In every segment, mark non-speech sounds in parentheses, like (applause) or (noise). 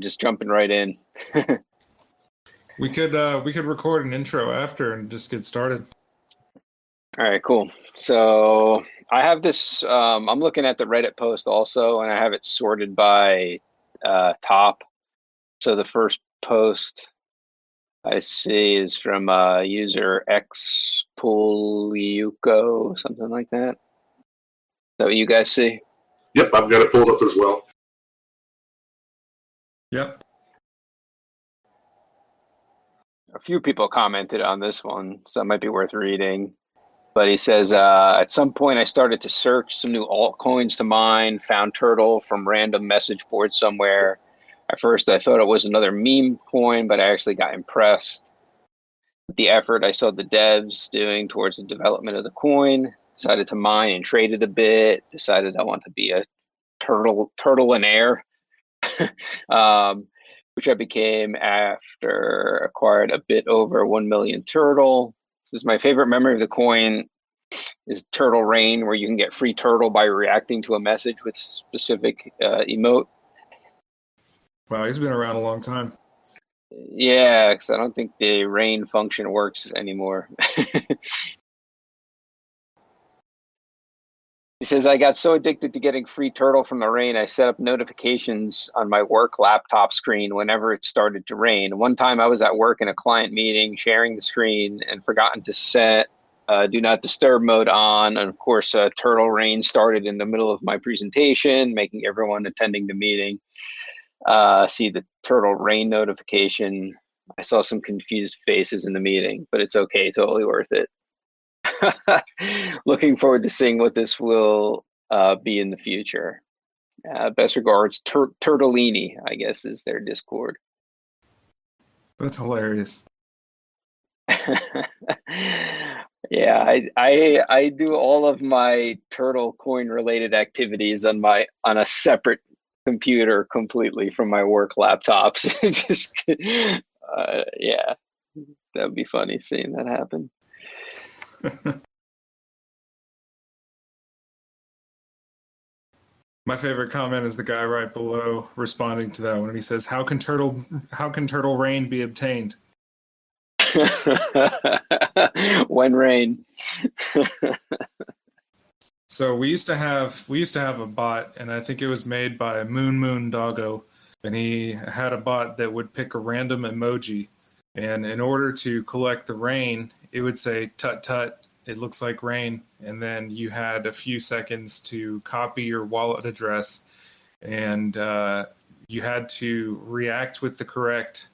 just jumping right in. (laughs) we could uh, we could record an intro after and just get started. All right, cool. So I have this. Um, I'm looking at the Reddit post also, and I have it sorted by uh, top. So the first post I see is from uh, user X Puliuko, something like that. So you guys see? Yep, I've got it pulled up as well. Yep. A few people commented on this one, so it might be worth reading. But he says, uh, at some point, I started to search some new altcoins to mine, found Turtle from random message board somewhere. At first, I thought it was another meme coin, but I actually got impressed with the effort I saw the devs doing towards the development of the coin. Decided to mine and trade it a bit. Decided I want to be a turtle, turtle in air. (laughs) um, which I became after acquired a bit over 1 million turtle. This is my favorite memory of the coin is Turtle Rain, where you can get free turtle by reacting to a message with specific uh, emote. Wow, he's been around a long time. Yeah, because I don't think the rain function works anymore. (laughs) He says, I got so addicted to getting free turtle from the rain, I set up notifications on my work laptop screen whenever it started to rain. One time I was at work in a client meeting, sharing the screen, and forgotten to set uh, do not disturb mode on. And of course, uh, turtle rain started in the middle of my presentation, making everyone attending the meeting uh, see the turtle rain notification. I saw some confused faces in the meeting, but it's okay, totally worth it. (laughs) Looking forward to seeing what this will uh, be in the future. Uh, best regards, Tur- Turtellini, I guess, is their Discord. That's hilarious. (laughs) yeah, I, I I do all of my turtle coin related activities on my on a separate computer completely from my work laptops. (laughs) Just uh, yeah, that would be funny seeing that happen. (laughs) My favorite comment is the guy right below responding to that one. He says, "How can turtle how can turtle rain be obtained?" (laughs) when rain. (laughs) so we used to have we used to have a bot, and I think it was made by Moon Moon Doggo, and he had a bot that would pick a random emoji, and in order to collect the rain, it would say "tut tut." It looks like rain, and then you had a few seconds to copy your wallet address, and uh, you had to react with the correct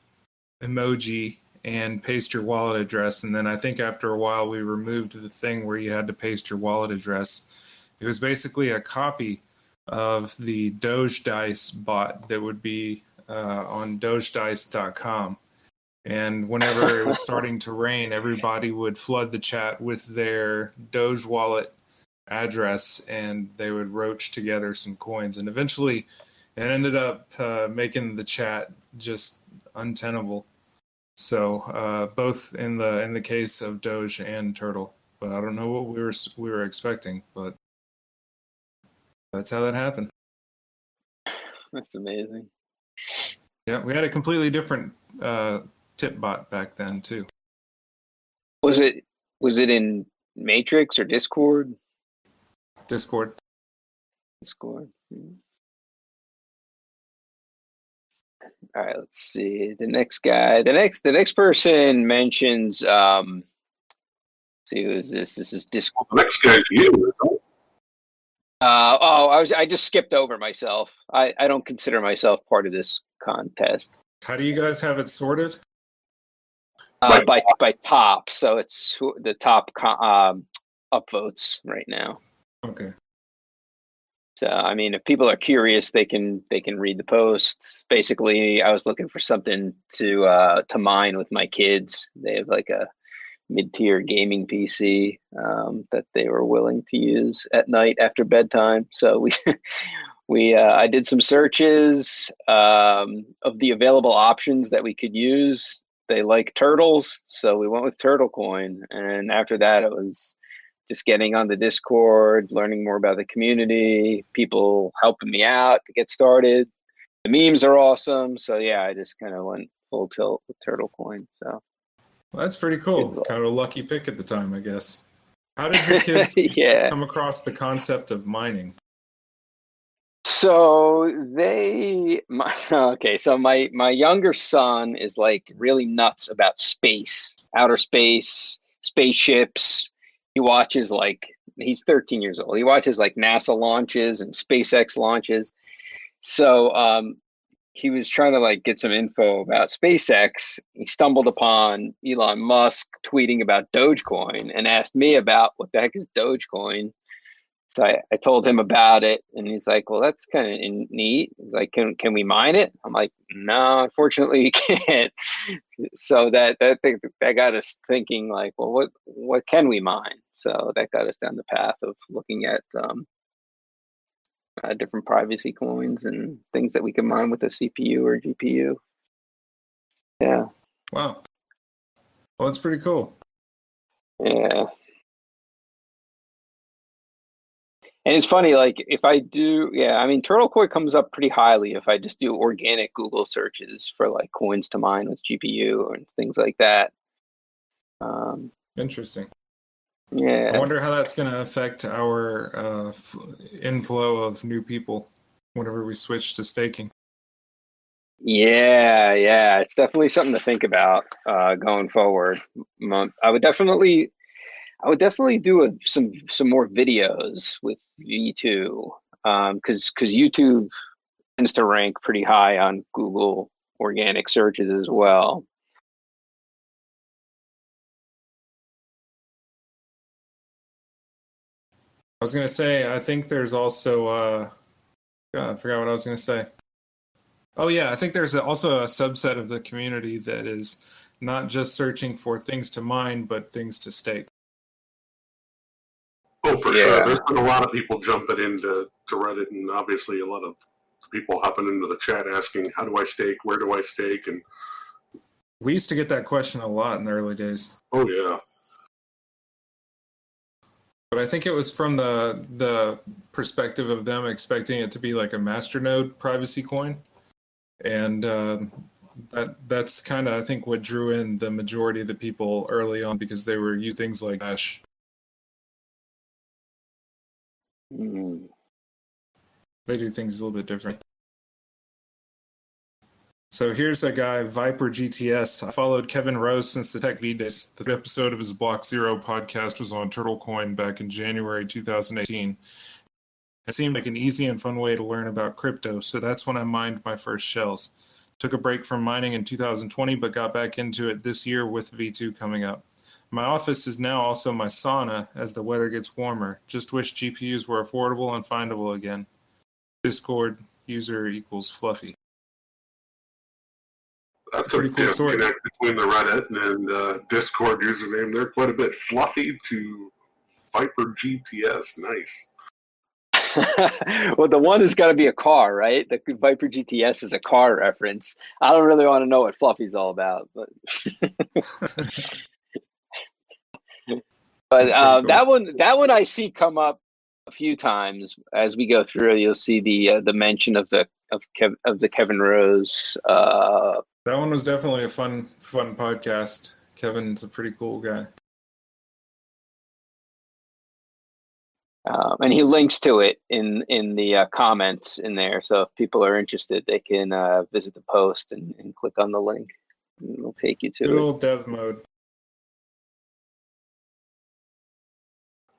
emoji and paste your wallet address. And then I think after a while, we removed the thing where you had to paste your wallet address. It was basically a copy of the Doge Dice bot that would be uh, on dogedice.com. And whenever it was starting to rain, everybody would flood the chat with their Doge wallet address and they would roach together some coins. And eventually it ended up uh, making the chat just untenable. So uh, both in the in the case of Doge and Turtle, but I don't know what we were we were expecting, but that's how that happened. That's amazing. Yeah, we had a completely different uh, tip bot back then too. Was it was it in Matrix or Discord? Discord. Discord. Hmm. All right, let's see. The next guy, the next the next person mentions um see who is this? This is Discord. The next guy's you. Uh, oh, I was I just skipped over myself. I, I don't consider myself part of this contest. How do you guys have it sorted? Uh, by by top, so it's the top um, upvotes right now. Okay. So I mean, if people are curious, they can they can read the post. Basically, I was looking for something to uh, to mine with my kids. They have like a mid tier gaming PC um, that they were willing to use at night after bedtime. So we (laughs) we uh, I did some searches um, of the available options that we could use they like turtles, so we went with Turtle Coin. And after that, it was just getting on the Discord, learning more about the community, people helping me out to get started. the memes are awesome. So yeah, I just kind of went full tilt with Turtle Coin. So Well, that's pretty cool. Kind of a lucky pick at the time, I guess. How did your kids (laughs) yeah. come across the concept of mining? So they, my, (laughs) okay. So my my younger son is like really nuts about space, outer space, spaceships. He watches like he's 13 years old. He watches like NASA launches and SpaceX launches. So um, he was trying to like get some info about SpaceX. He stumbled upon Elon Musk tweeting about Dogecoin and asked me about what the heck is Dogecoin. So I, I told him about it, and he's like, "Well, that's kind of neat." He's like, "Can can we mine it?" I'm like, "No, unfortunately, (laughs) you can't." so that that thing- that got us thinking, like, "Well, what what can we mine?" So that got us down the path of looking at um, uh, different privacy coins and things that we can mine with a CPU or GPU. Yeah, Wow. Well, that's pretty cool. yeah. And it's funny, like if I do, yeah, I mean, Turtle Coin comes up pretty highly if I just do organic Google searches for like coins to mine with GPU and things like that. Um, Interesting. Yeah. I wonder how that's going to affect our uh, f- inflow of new people whenever we switch to staking. yeah, yeah. It's definitely something to think about uh, going forward. I would definitely, I would definitely do a, some some more videos with V two because because YouTube tends to rank pretty high on Google organic searches as well. I was to say, I think there's also, uh, God, I forgot what I was to say. Oh, yeah, I think there's also a subset of the community that is not just searching for things to mine, but things to stake. Oh, for Yeah. sure. There's been a lot of people jumping into to Reddit, and obviously a lot of people hopping into the chat asking, "How do I stake? Where do I stake?" And We used to get that question a lot in the early days. oh yeah, But I think it was from the the perspective of them expecting it to be like a masternode privacy coin, and um, that that's kind of I think what drew in the majority of the people early on because they were using things like Dash. Mm. They do things a little bit different. So here's a guy, Viper GTS. I followed Kevin Rose since the TechTV days. The episode of his Block Zero podcast was on Turtle Coin back in January 2018. It seemed like an easy and fun way to learn about crypto, so that's when I mined my first shells. Took a break from mining in 2020, but got back into it this year with V2 coming up. My office is now also my sauna as the weather gets warmer. Just wish GPUs were affordable and findable again. Discord user equals Fluffy. that's Pretty a cool story. disconnect between the Reddit and uh, Discord username. They're quite a bit fluffy to Viper GTS. Nice. (laughs) well, the one has got to be a car, right? The Viper GTS is a car reference. I don't really want to know what Fluffy's all about, but (laughs) (laughs) but uh, cool. that one that one I see come up a few times as we go through. You'll see the uh, the mention of the of Kev, of the Kevin Rose. Uh, That one was definitely a fun, fun podcast. Kevin's a pretty cool guy. um, and he links to it in in the uh, comments in there. So if people are interested, they can uh, visit the post and, and click on the link. And it'll take you to Good it. old dev mode.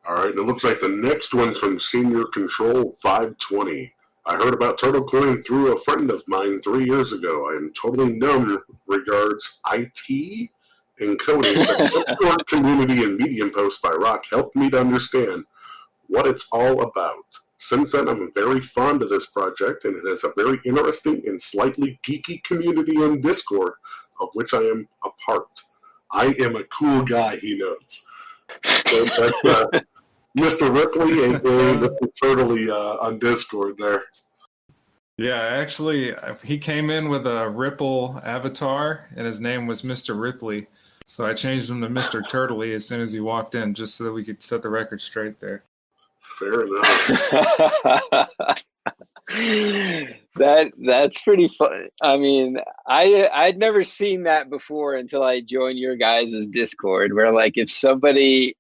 All right, and it looks like the next one's from Senior Control 520. I heard about Turtle Coin through a friend of mine three years ago. I am totally numb regards IT and coding. but (laughs) the Discord community and Medium post by Rock helped me to understand what it's all about. Since then, I'm very fond of this project, and it has a very interesting and slightly geeky community in Discord, of which I am a part. I am a cool guy, he notes. So that's, uh, (laughs) Mr. Ripley and (laughs) Mr. Turtley uh, on Discord there. Yeah, actually, he came in with a Ripple avatar, and his name was Mr. Ripley. So I changed him to Mr. Turtley as soon as he walked in, just so that we could set the record straight there. Fair enough. (laughs) that that's pretty fun. I mean, I I'd never seen that before until I joined your guys' Discord, where like if somebody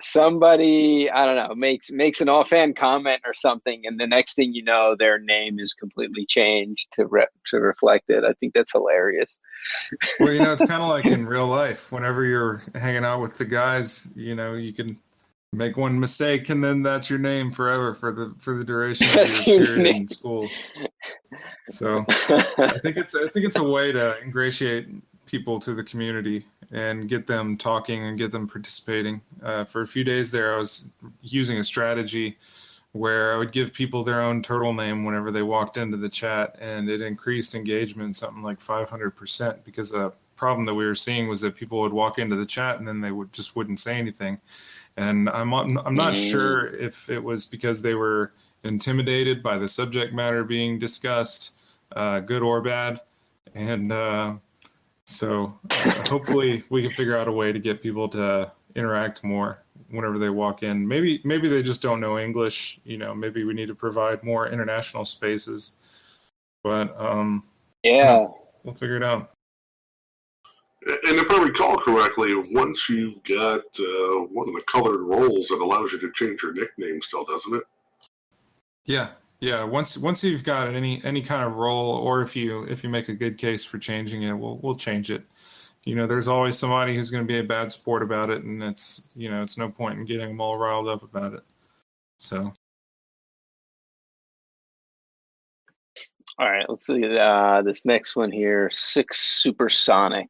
somebody I don't know makes makes an offhand comment or something, and the next thing you know, their name is completely changed to re- to reflect it. I think that's hilarious. (laughs) well, you know, it's (laughs) kind of like in real life. Whenever you're hanging out with the guys, you know, you can make one mistake and then that's your name forever for the for the duration of your period in school. So (laughs) I think it's I think it's a way to ingratiate people to the community and get them talking and get them participating. Uh, for a few days there, I was using a strategy where I would give people their own turtle name whenever they walked into the chat, and it increased engagement something like 500% because the problem that we were seeing was that people would walk into the chat and then they would just wouldn't say anything. And I'm I'm not mm. sure if it was because they were intimidated by the subject matter being discussed, uh, good or bad, and uh, so uh, hopefully we can figure out a way to get people to interact more whenever they walk in. Maybe maybe they just don't know English. You know, maybe we need to provide more international spaces. But um, yeah, we'll figure it out. And if I recall correctly, once you've got uh, one of the colored roles, it allows you to change your nickname still, doesn't it? Yeah, yeah, once once you've got any any kind of role, or if you if you make a good case for changing it, we'll we'll change it. You know, there's always somebody who's going to be a bad sport about it, and it's you know it's no point in getting them all riled up about it. So. All right, let's see uh, this next one here. Six supersonic.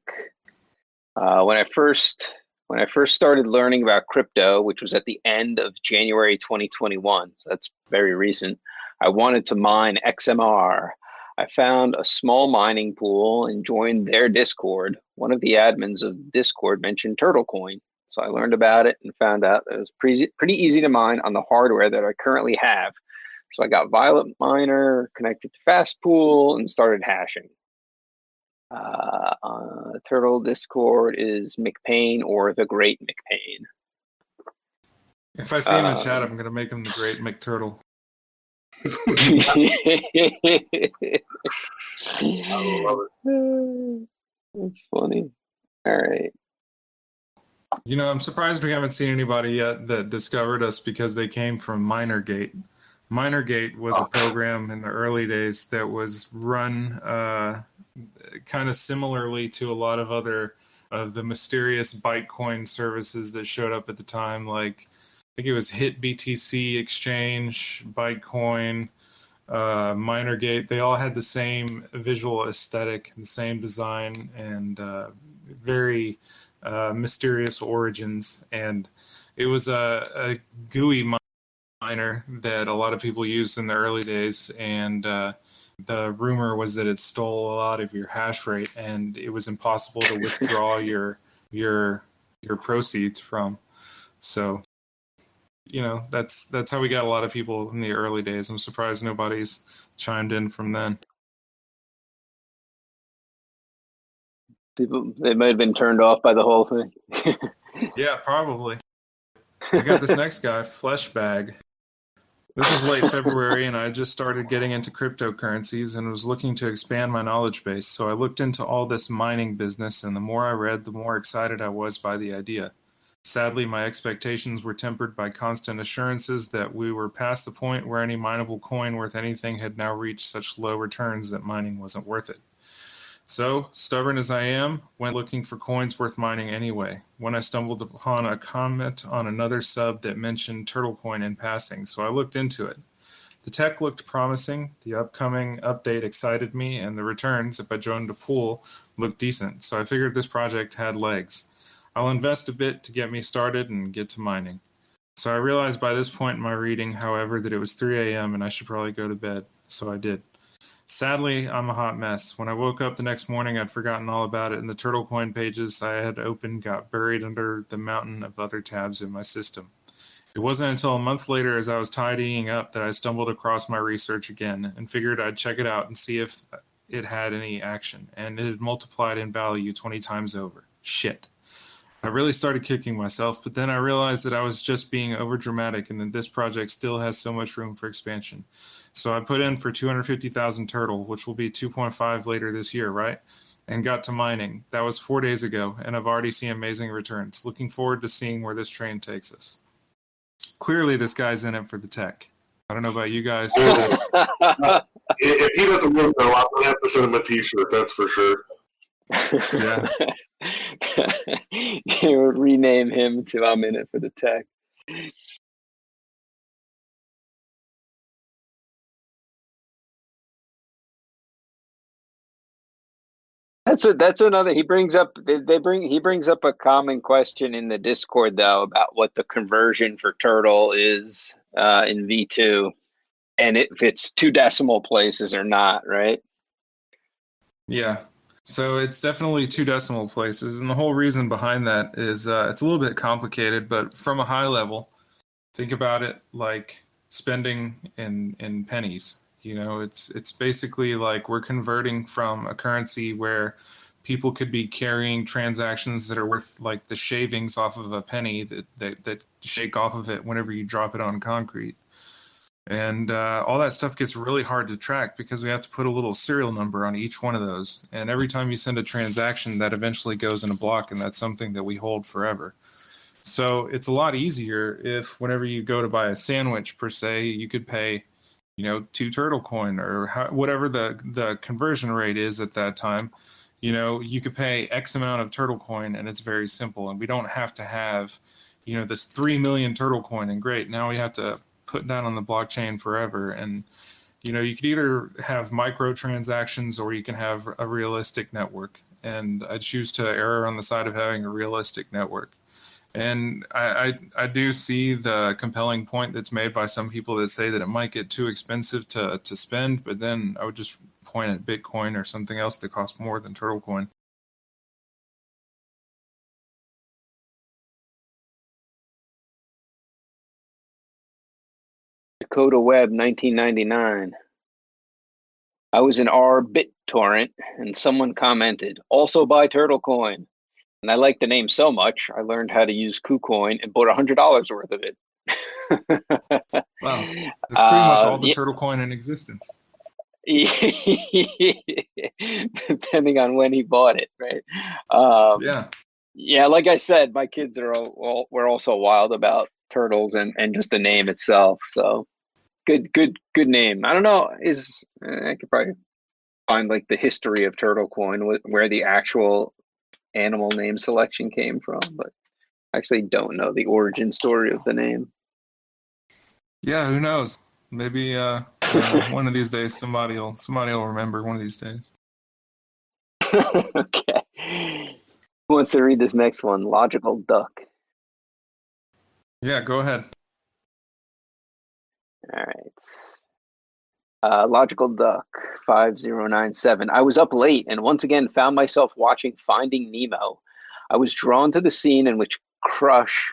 Uh, when I first when I first started learning about crypto, which was at the end of January 2021, so that's very recent. I wanted to mine XMR. I found a small mining pool and joined their Discord. One of the admins of Discord mentioned TurtleCoin. So I learned about it and found out it was pretty, pretty easy to mine on the hardware that I currently have. So I got Violet Miner, connected to Fastpool, and started hashing. Uh, uh, Turtle Discord is McPain or the Great McPain. If I see him in chat, I'm going to make him the Great McTurtle. I love it. That's funny. All right. You know, I'm surprised we haven't seen anybody yet that discovered us because they came from MinerGate. MinerGate was a program in the early days that was run uh, kind of similarly to a lot of other of the mysterious Bitcoin services that showed up at the time, like think it was Hit BTC Exchange, Bitcoin, uh, MinerGate. They all had the same visual aesthetic, the same design, and uh, very uh, mysterious origins. And it was a, a, GUI miner that a lot of people used in the early days. And uh, the rumor was that it stole a lot of your hash rate, and it was impossible to withdraw (laughs) your your your proceeds from. So you know that's that's how we got a lot of people in the early days. I'm surprised nobody's chimed in from then. People they might have been turned off by the whole thing. (laughs) yeah, probably. We got this next guy, Fleshbag. This was late February, and I just started getting into cryptocurrencies and was looking to expand my knowledge base. So I looked into all this mining business, and the more I read, the more excited I was by the idea. Sadly, my expectations were tempered by constant assurances that we were past the point where any mineable coin worth anything had now reached such low returns that mining wasn't worth it. So, stubborn as I am, went looking for coins worth mining anyway. When I stumbled upon a comment on another sub that mentioned TurtleCoin in passing, so I looked into it. The tech looked promising, the upcoming update excited me, and the returns, if I joined a pool, looked decent, so I figured this project had legs. I'll invest a bit to get me started and get to mining. So I realized by this point in my reading, however, that it was 3 a.m. and I should probably go to bed. So I did. Sadly, I'm a hot mess. When I woke up the next morning, I'd forgotten all about it, and the TurtleCoin pages I had opened got buried under the mountain of other tabs in my system. It wasn't until a month later, as I was tidying up, that I stumbled across my research again and figured I'd check it out and see if it had any action, and it had multiplied in value 20 times over. Shit. I really started kicking myself, but then I realized that I was just being overdramatic and that this project still has so much room for expansion. So I put in for 250,000 turtle, which will be 2.5 later this year, right? And got to mining. That was four days ago, and I've already seen amazing returns. Looking forward to seeing where this train takes us. Clearly, this guy's in it for the tech. I don't know about you guys. (laughs) if he doesn't win, though, I'm gonna have to send him a T-shirt. That's for sure. Yeah. (laughs) you (laughs) would rename him to I'm in it for the tech. That's a, that's another. He brings up they, they bring he brings up a common question in the Discord though about what the conversion for turtle is uh, in V two, and if it's two decimal places or not, right? Yeah. So it's definitely two decimal places, and the whole reason behind that is uh, it's a little bit complicated, but from a high level, think about it like spending in in pennies. You know, it's it's basically like we're converting from a currency where people could be carrying transactions that are worth like the shavings off of a penny that that, that shake off of it whenever you drop it on concrete and uh, all that stuff gets really hard to track because we have to put a little serial number on each one of those. And every time you send a transaction that eventually goes in a block and that's something that we hold forever. So it's a lot easier if whenever you go to buy a sandwich per se you could pay you know two turtle coin or whatever the the conversion rate is at that time. You know you could pay x amount of turtle coin and it's very simple and we don't have to have you know this 3 million turtle coin and great now we have to put that on the blockchain forever. And you know, you could either have micro transactions or you can have a realistic network. And I choose to err on the side of having a realistic network. And I, I, I do see the compelling point that's made by some people that say that it might get too expensive to to spend, but then I would just point at Bitcoin or something else that costs more than Turtle Dakota Web, 1999. I was in R BitTorrent and someone commented, also buy Turtle Coin. And I liked the name so much, I learned how to use KuCoin and bought $100 worth of it. (laughs) wow. That's pretty much all uh, the yeah. Turtle Coin in existence. (laughs) Depending on when he bought it, right? Um, yeah. Yeah, like I said, my kids are all, all we're also wild about turtles and, and just the name itself. So good, good, good name. I don't know. Is I could probably find like the history of Turtle Coin, where the actual animal name selection came from, but I actually don't know the origin story of the name. Yeah, who knows? Maybe uh, uh (laughs) one of these days somebody will somebody will remember one of these days. (laughs) okay. Who wants to read this next one? Logical Duck. Yeah, go ahead. All right. Uh, Logical Duck 5097. I was up late and once again found myself watching Finding Nemo. I was drawn to the scene in which Crush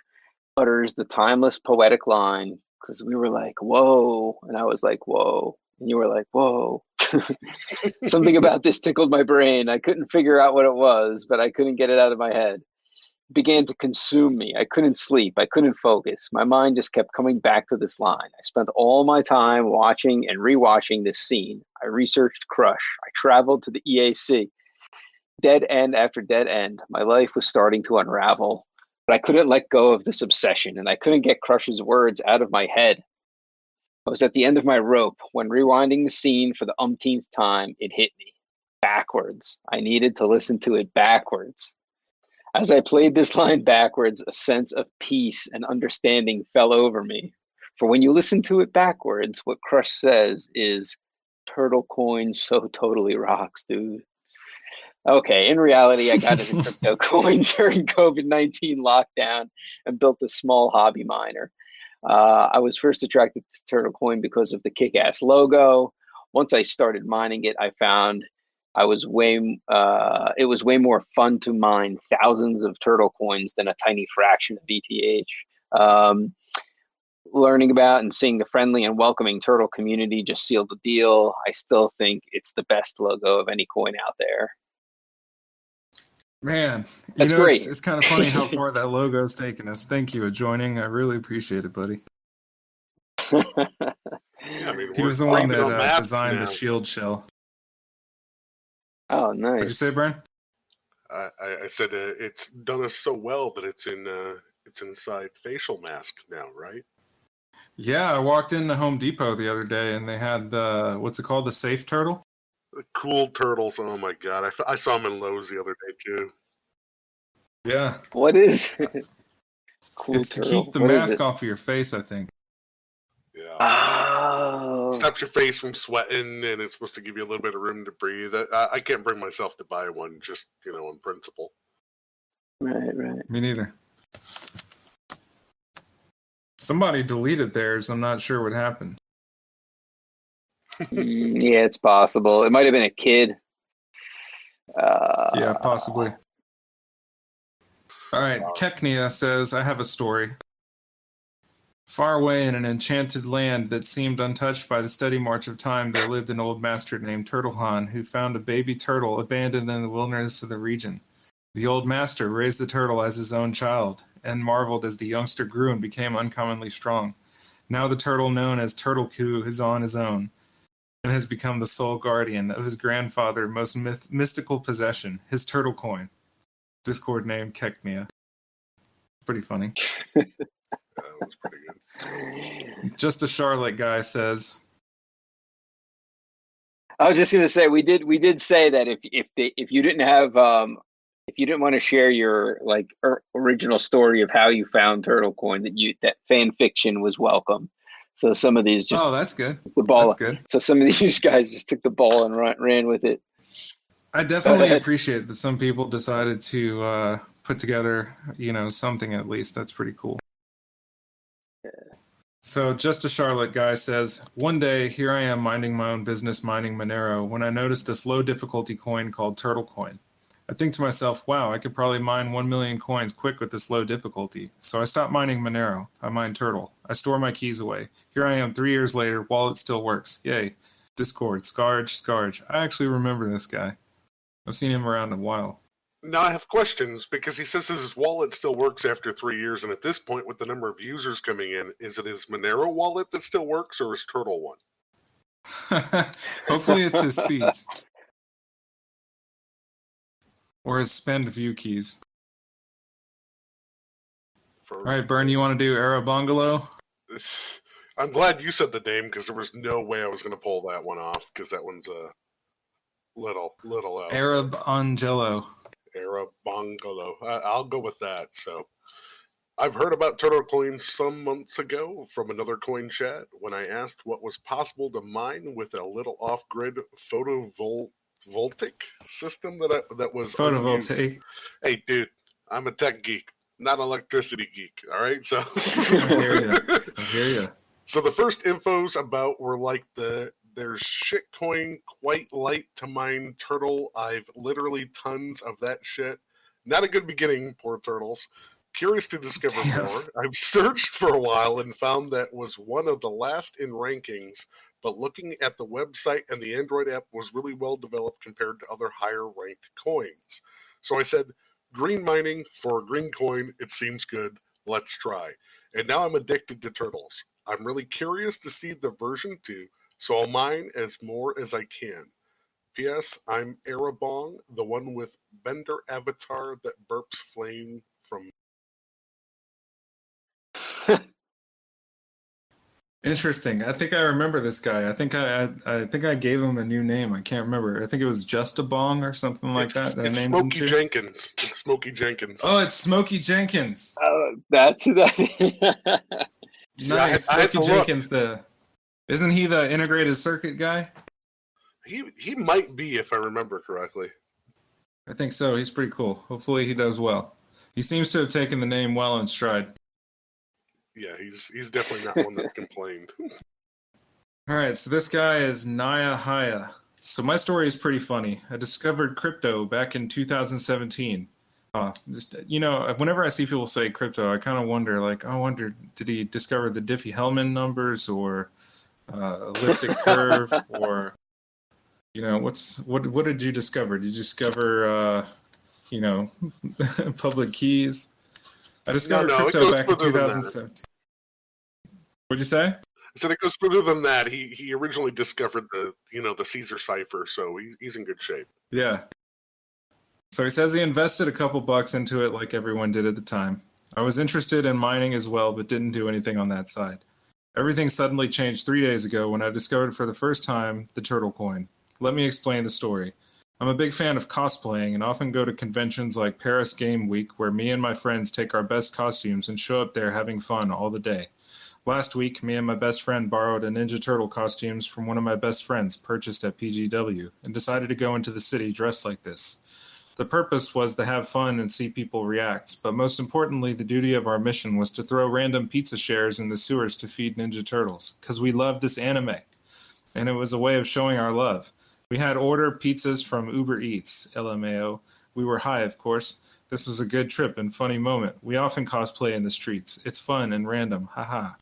utters the timeless poetic line because we were like, whoa. And I was like, whoa. And you were like, whoa. (laughs) Something about this tickled my brain. I couldn't figure out what it was, but I couldn't get it out of my head began to consume me. I couldn't sleep. I couldn't focus. My mind just kept coming back to this line. I spent all my time watching and rewatching this scene. I researched Crush. I traveled to the EAC. Dead end after dead end. My life was starting to unravel, but I couldn't let go of this obsession and I couldn't get Crush's words out of my head. I was at the end of my rope when rewinding the scene for the umpteenth time, it hit me backwards. I needed to listen to it backwards. As I played this line backwards, a sense of peace and understanding fell over me. For when you listen to it backwards, what Crush says is, Turtle coin so totally rocks, dude. Okay, in reality, I got into (laughs) crypto coin (laughs) during COVID 19 lockdown and built a small hobby miner. Uh, I was first attracted to Turtle Coin because of the kick ass logo. Once I started mining it, I found I was way uh, it was way more fun to mine thousands of turtle coins than a tiny fraction of ETH. Um, learning about and seeing the friendly and welcoming turtle community just sealed the deal. I still think it's the best logo of any coin out there. Man, you That's know, great. It's, it's kind of funny how far that (laughs) logo's taken us. Thank you for joining. I really appreciate it, buddy. (laughs) I mean, He was the one that uh, designed now. the shield shell. Oh, nice. What'd you say, Brian? I, I- I said uh, it's done us so well that it's in uh, it's inside facial mask now, right? Yeah, I walked into Home Depot the other day and they had the what's it called, the safe turtle. The cool turtles. Oh my god, I, f- I saw them in Lowe's the other day too. Yeah, What is it? (laughs) Cool it's to keep the What is mask off of your face. I think. Yeah. Oh. Stops your face from sweating, and it's supposed to give you a little bit of room to breathe. I, I can't bring myself to buy one, just you know, on principle. Right, right. Me neither. Somebody deleted theirs. I'm not sure what happened. Mm, yeah, it's possible. It might have been a kid. Uh, Yeah, possibly. All right, Keknia says, I have a story. Far away in an enchanted land that seemed untouched by the steady march of time, there lived an old master named Turtlehan who found a baby turtle abandoned in the wilderness of the region. The old master raised the turtle as his own child and marveled as the youngster grew and became uncommonly strong. Now the turtle known as Turtlecoo is on his own and has become the sole guardian of his grandfather's most myth- mystical possession, his turtle coin. Discord name Keknia. Pretty funny. (laughs) That was pretty good. Just a Charlotte guy says, I was just gonna say we did we did say that if if they if you didn't have um if you didn't want to share your like or, original story of how you found Turtle Coin that you that fan fiction was welcome. So some of these just "Oh, that's good. the ball. That's good." So some of (laughs) these guys just took the ball and ran, ran with it. I definitely (laughs) appreciate that some people decided to uh, put together, you know, something at least. That's pretty cool. So, just a Charlotte guy says, One day, here I am minding my own business, mining Monero, when I noticed this low difficulty coin called Turtle Coin. I think to myself, wow, I could probably mine 1 million coins quick with this low difficulty. So I stopped mining Monero. I mine Turtle. I store my keys away. Here I am three years later, wallet still works. Yay. Discord, Scarge, Scarge. I actually remember this guy. I've seen him around a while. Now I have questions because he says his wallet still works after three years, and at this point, with the number of users coming in, is it his Monero wallet that still works or his Turtle one? (laughs) Hopefully, it's his seeds or his spend view keys. All right, Burn, you want to do Era Bungalow? (sighs) I'm glad you said the name because there was no way I was going to pull that one off because that one's a little little out. Arab Angelo. Arab Bungalow. I, I'll go with that. So, I've heard about turtle coins some months ago from another coin chat when I asked what was possible to mine with a little off-grid photovoltaic system that I, that was unused. Photovoltaic. Hey, dude, I'm a tech geek, not an electricity geek. All right, so. (laughs) I hear ya. I hear you. (laughs) So the first infos about were like the there's shitcoin quite light to mine turtle. I've literally tons of that shit. Not a good beginning, poor turtles. Curious to discover Damn. more. I've (laughs) searched for a while and found that was one of the last in rankings, but looking at the website and the Android app was really well developed compared to other higher ranked coins. So I said, green mining for a green coin, it seems good. Let's try. And now I'm addicted to turtles. I'm really curious to see the version 2, so I'll mine as more as I can. P.S. I'm Arabong, the one with Bender avatar that burps flame from. Interesting. I think I remember this guy. I think I, I I think I gave him a new name. I can't remember. I think it was Just a Bong or something like it's, that. that I it's named him Smokey to. Jenkins. It's Smokey Jenkins. Oh, it's Smokey Jenkins. Uh, that's that. (laughs) Nice, I had to Smokey look. Jenkins. The isn't he the integrated circuit guy? He he might be if I remember correctly. I think so. He's pretty cool. Hopefully, he does well. He seems to have taken the name well in stride. Yeah, he's he's definitely not one that complained. (laughs) All right, so this guy is Naya Haya. So my story is pretty funny. I discovered crypto back in 2017. Uh, just, you know, whenever I see people say crypto, I kind of wonder, like, I wonder, did he discover the Diffie-Hellman numbers or uh, elliptic curve or, you know, what's what? What did you discover? Did you discover, uh, you know, (laughs) public keys? I discovered no, it crypto back in further than that. 2017. What'd you say? said it goes further than that. He he originally discovered the you know the Caesar cipher, so he's he's in good shape. Yeah. So he says he invested a couple bucks into it like everyone did at the time. I was interested in mining as well, but didn't do anything on that side. Everything suddenly changed three days ago when I discovered for the first time the turtle coin. Let me explain the story. I'm a big fan of cosplaying and often go to conventions like Paris Game Week where me and my friends take our best costumes and show up there having fun all the day. Last week, me and my best friend borrowed a Ninja Turtle costumes from one of my best friends purchased at PGW and decided to go into the city dressed like this. The purpose was to have fun and see people react, but most importantly, the duty of our mission was to throw random pizza shares in the sewers to feed Ninja Turtles, because we love this anime. And it was a way of showing our love. We had order pizzas from Uber Eats, LMAO. We were high, of course. This was a good trip and funny moment. We often cosplay in the streets. It's fun and random, haha.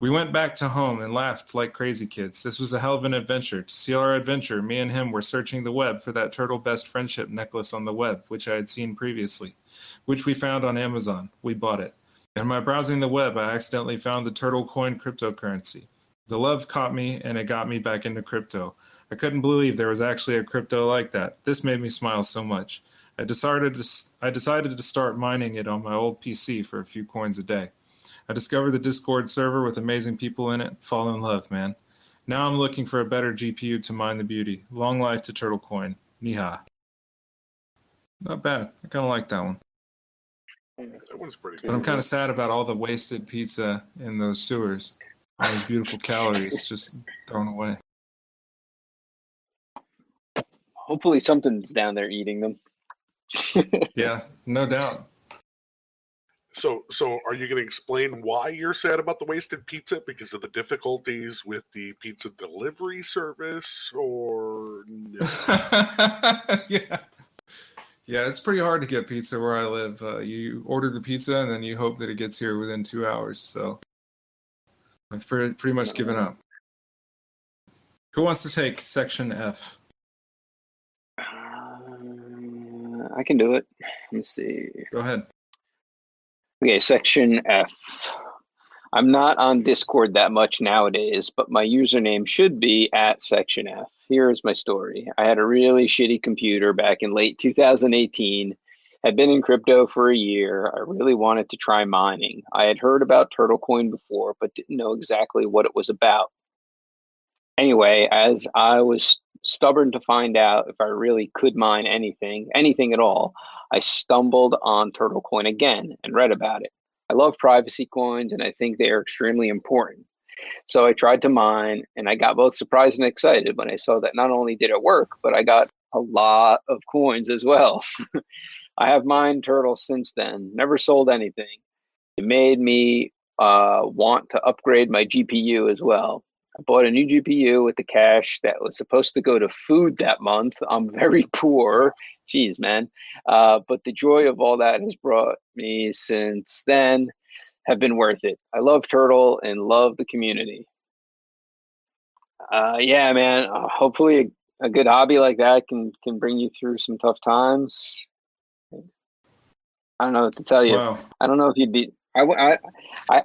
We went back to home and laughed like crazy kids. This was a hell of an adventure. To seal our adventure, me and him were searching the web for that turtle best friendship necklace on the web, which I had seen previously, which we found on Amazon. We bought it. And my browsing the web, I accidentally found the turtle coin cryptocurrency. The love caught me and it got me back into crypto. I couldn't believe there was actually a crypto like that. This made me smile so much. I decided to, I decided to start mining it on my old PC for a few coins a day. I discovered the Discord server with amazing people in it. Fall in love, man. Now I'm looking for a better GPU to mine the beauty. Long life to Turtle Coin. Niha. Not bad. I kind of like that one. That one's pretty But I'm kind of sad about all the wasted pizza in those sewers. All those beautiful calories just thrown away. Hopefully, something's down there eating them. (laughs) Yeah, no doubt. So, so are you going to explain why you're sad about the wasted pizza because of the difficulties with the pizza delivery service, or no? (laughs) yeah. Yeah, it's pretty hard to get pizza where I live. Uh, you order the pizza and then you hope that it gets here within two hours. So I've pretty, pretty much given up. Who wants to take section F? Uh, I can do it. Let me see. Go ahead. Okay, section F. I'm not on Discord that much nowadays, but my username should be at section F. Here is my story. I had a really shitty computer back in late 2018. Had been in crypto for a year. I really wanted to try mining. I had heard about Turtlecoin before, but didn't know exactly what it was about. Anyway, as I was stubborn to find out if I really could mine anything, anything at all, I stumbled on Turtlecoin again and read about it. I love privacy coins and I think they are extremely important. So I tried to mine and I got both surprised and excited when I saw that not only did it work, but I got a lot of coins as well. (laughs) I have mined Turtle since then, never sold anything. It made me uh, want to upgrade my GPU as well. I bought a new GPU with the cash that was supposed to go to food that month. I'm very (laughs) poor. Jeez, man. Uh, but the joy of all that has brought me since then have been worth it. I love Turtle and love the community. Uh, yeah, man. Uh, hopefully, a, a good hobby like that can can bring you through some tough times. I don't know what to tell you. Wow. I don't know if you'd be. I, I, I,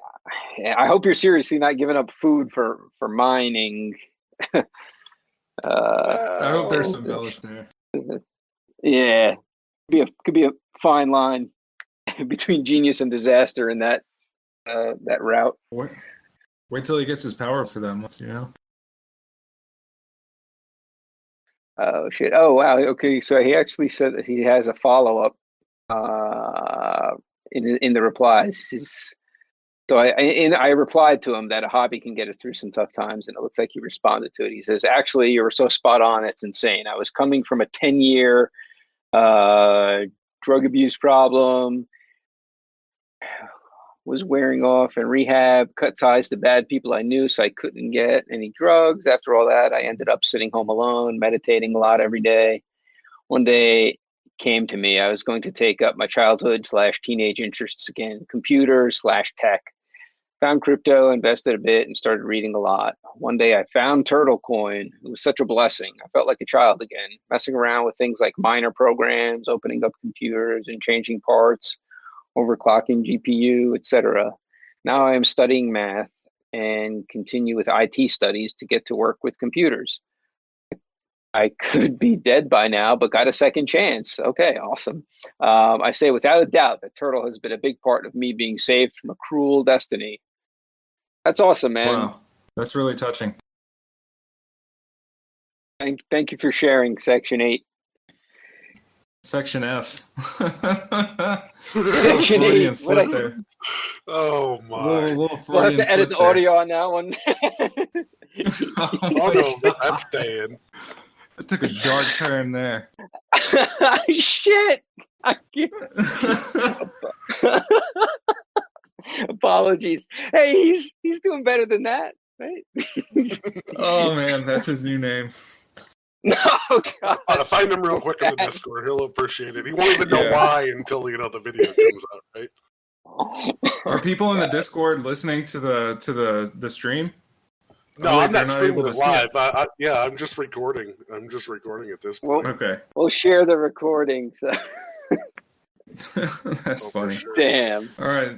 I hope you're seriously not giving up food for for mining. uh, (laughs) I hope there's some relish there. (laughs) Yeah, be a could be a fine line (laughs) between genius and disaster in that uh, that route. Wait, wait till he gets his power up for that month, you know? Oh shit! Oh wow. Okay, so he actually said that he has a follow up uh, in in the replies. He's, so I, and I replied to him that a hobby can get us through some tough times, and it looks like he responded to it. He says, "Actually, you were so spot on. It's insane. I was coming from a ten year uh, drug abuse problem." was wearing off in rehab, cut ties to bad people I knew so I couldn't get any drugs. After all that, I ended up sitting home alone, meditating a lot every day. One day came to me. I was going to take up my childhood slash teenage interests again, computer slash tech. Found crypto, invested a bit, and started reading a lot. One day I found Turtle Coin. It was such a blessing. I felt like a child again, messing around with things like miner programs, opening up computers and changing parts overclocking GPU, etc. Now I am studying math and continue with IT studies to get to work with computers. I could be dead by now, but got a second chance. Okay, awesome. Um, I say without a doubt that Turtle has been a big part of me being saved from a cruel destiny. That's awesome, man. Wow, that's really touching. Thank, thank you for sharing, Section 8. Section F. (laughs) Section Freudian eight. slip What there. Oh my! Little, little We'll have to edit the there. audio on that one. (laughs) (laughs) Oh no, that's staying. It took a dark turn there. (laughs) Shit. I can't- (laughs) Apologies. Hey, he's he's doing better than that, right? (laughs) oh man, that's his new name. no, God. Uh, find him real quick on the Discord. He'll appreciate it. He won't even know Yeah. why until you know the video comes out, right? Are people in the Discord listening to the to the the stream? No, Oh, wait, I'm not not streaming able it to see live. it. I, I, yeah, I'm just recording. I'm just recording at this Well, point. Okay, We'll share the recording. So (laughs) that's Oh, funny. sure. damn. All right.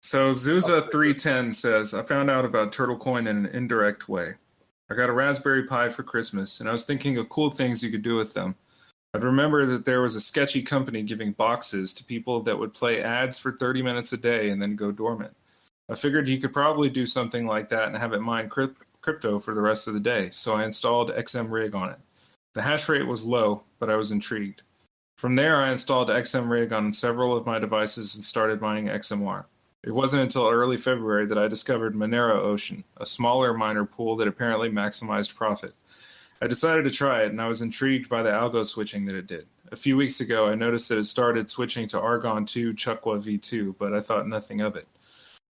So Zuza three ten says, I found out about Turtle Coin in an indirect way. I got a Raspberry Pi for Christmas, and I was thinking of cool things you could do with them. I'd remember that there was a sketchy company giving boxes to people that would play ads for 30 minutes a day and then go dormant. I figured you could probably do something like that and have it mine crypt- crypto for the rest of the day, so I installed XMRig on it. The hash rate was low, but I was intrigued. From there, I installed XMRig on several of my devices and started mining XMR. It wasn't until early February that I discovered Monero Ocean, a smaller miner pool that apparently maximized profit. I decided to try it, and I was intrigued by the algo switching that it did. A few weeks ago, I noticed that it started switching to Argon 2 Chukwa v2, but I thought nothing of it.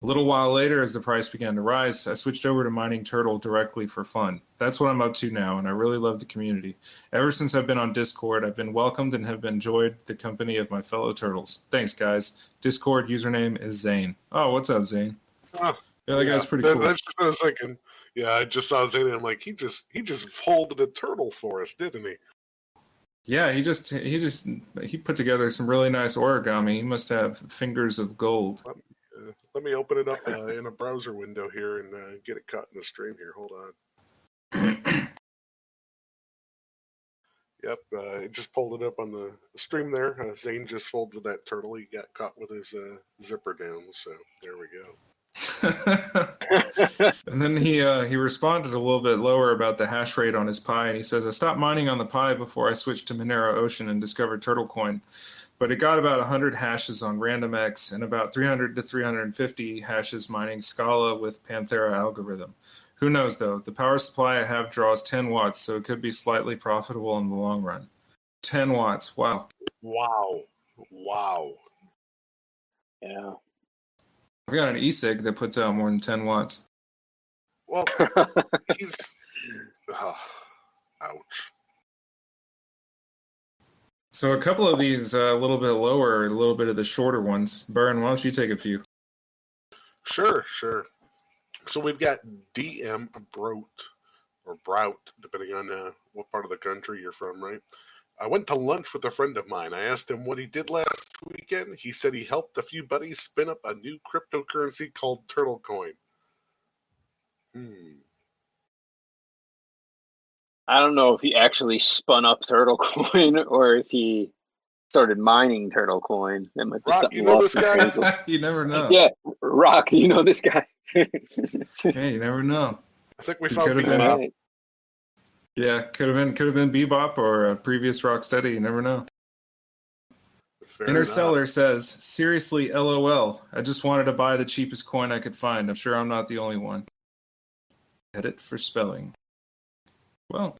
A little while later, as the price began to rise, I switched over to mining Turtle directly for fun. That's what I'm up to now, and I really love the community. Ever since I've been on Discord, I've been welcomed and have enjoyed the company of my fellow turtles. Thanks, guys. Discord username is Zane. Oh, what's up, Zane? Oh, Yeah, that guy's pretty that- cool. That's just what I was thinking. Yeah, I just saw Zane and I'm like, he just he just folded a turtle for us, didn't he? Yeah, he just he just he put together some really nice origami. He must have fingers of gold. Let me open it up uh, in a browser window here and uh, get it caught in the stream here. Hold on. (clears throat) Yep, uh, it just pulled it up on the stream there. Uh, Zane just folded that turtle. He got caught with his uh, zipper down, so there we go. (laughs) (laughs) and then he uh, he responded a little bit lower about the hash rate on his pie, and he says, "I stopped mining on the pie before I switched to Monero Ocean and discovered Turtle Coin, but it got about 100 hashes on RandomX and about 300 to 350 hashes mining Scala with Panthera algorithm. Who knows though? The power supply I have draws 10 watts, so it could be slightly profitable in the long run. 10 watts, wow. Wow, wow. Yeah. I've got an e-cig that puts out more than 10 watts. Well, (laughs) he's oh, ouch. So a couple of these uh, a little bit lower, a little bit of the shorter ones. Burn, why don't you take a few? Sure, sure. So we've got DM Brout or Brout, depending on uh, what part of the country you're from, right? I went to lunch with a friend of mine. I asked him what he did last weekend. He said he helped a few buddies spin up a new cryptocurrency called Turtle Coin. Hmm. I don't know if he actually spun up Turtle (laughs) Coin or if he started mining Turtle Coin. That might be Rock, something you know this guy? (laughs) you never know. Yeah, Rock, you know this guy? (laughs) Hey, you never know. I think we He found could've been- out. Yeah, could have been could have been Bebop or a previous Rocksteady. You never know. Fair Interstellar enough. says, "Seriously, LOL. I just wanted to buy the cheapest coin I could find. I'm sure I'm not the only one." Edit for spelling. Well,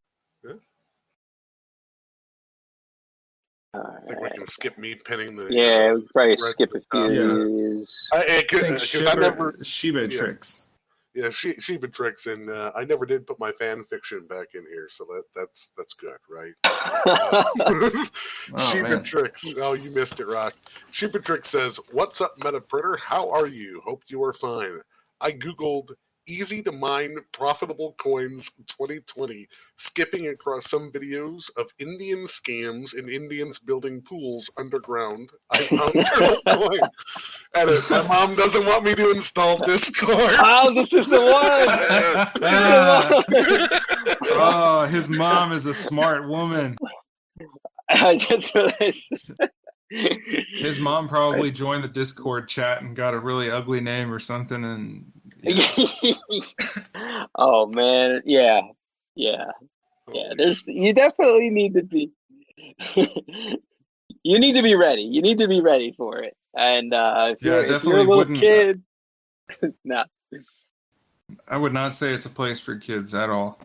I think we can skip me pinning the. Yeah, we probably Right. skip a few Yeah. of these. I, I, I could, think 'cause I Shiba, never, Shiba yeah. tricks. yeah, she, Sheba tricks, and uh, I never did put my fan fiction back in here, so that that's that's good, right? (laughs) (laughs) Oh, Sheba man. Tricks. Oh, you missed it, Rock. Sheba Tricks says, What's up, Metaprinter? How are you? Hope you are fine. I Googled easy to mine profitable coins 2020, skipping across some videos of Indian scams and Indians building pools underground. I found (laughs) Turtle Coin. Edit. My mom doesn't want me to install Discord. Oh, this is the one. (laughs) This is the ah. one. oh, his mom is a smart woman. (laughs) I just realized. His mom probably joined the Discord chat and got a really ugly name or something, and (laughs) oh man, yeah, yeah, yeah. There's you definitely need to be. (laughs) you need to be ready. You need to be ready for it. And uh, if Yeah, you're, if definitely you're a little wouldn't- kid, (laughs) no. I would not say it's a place for kids at all.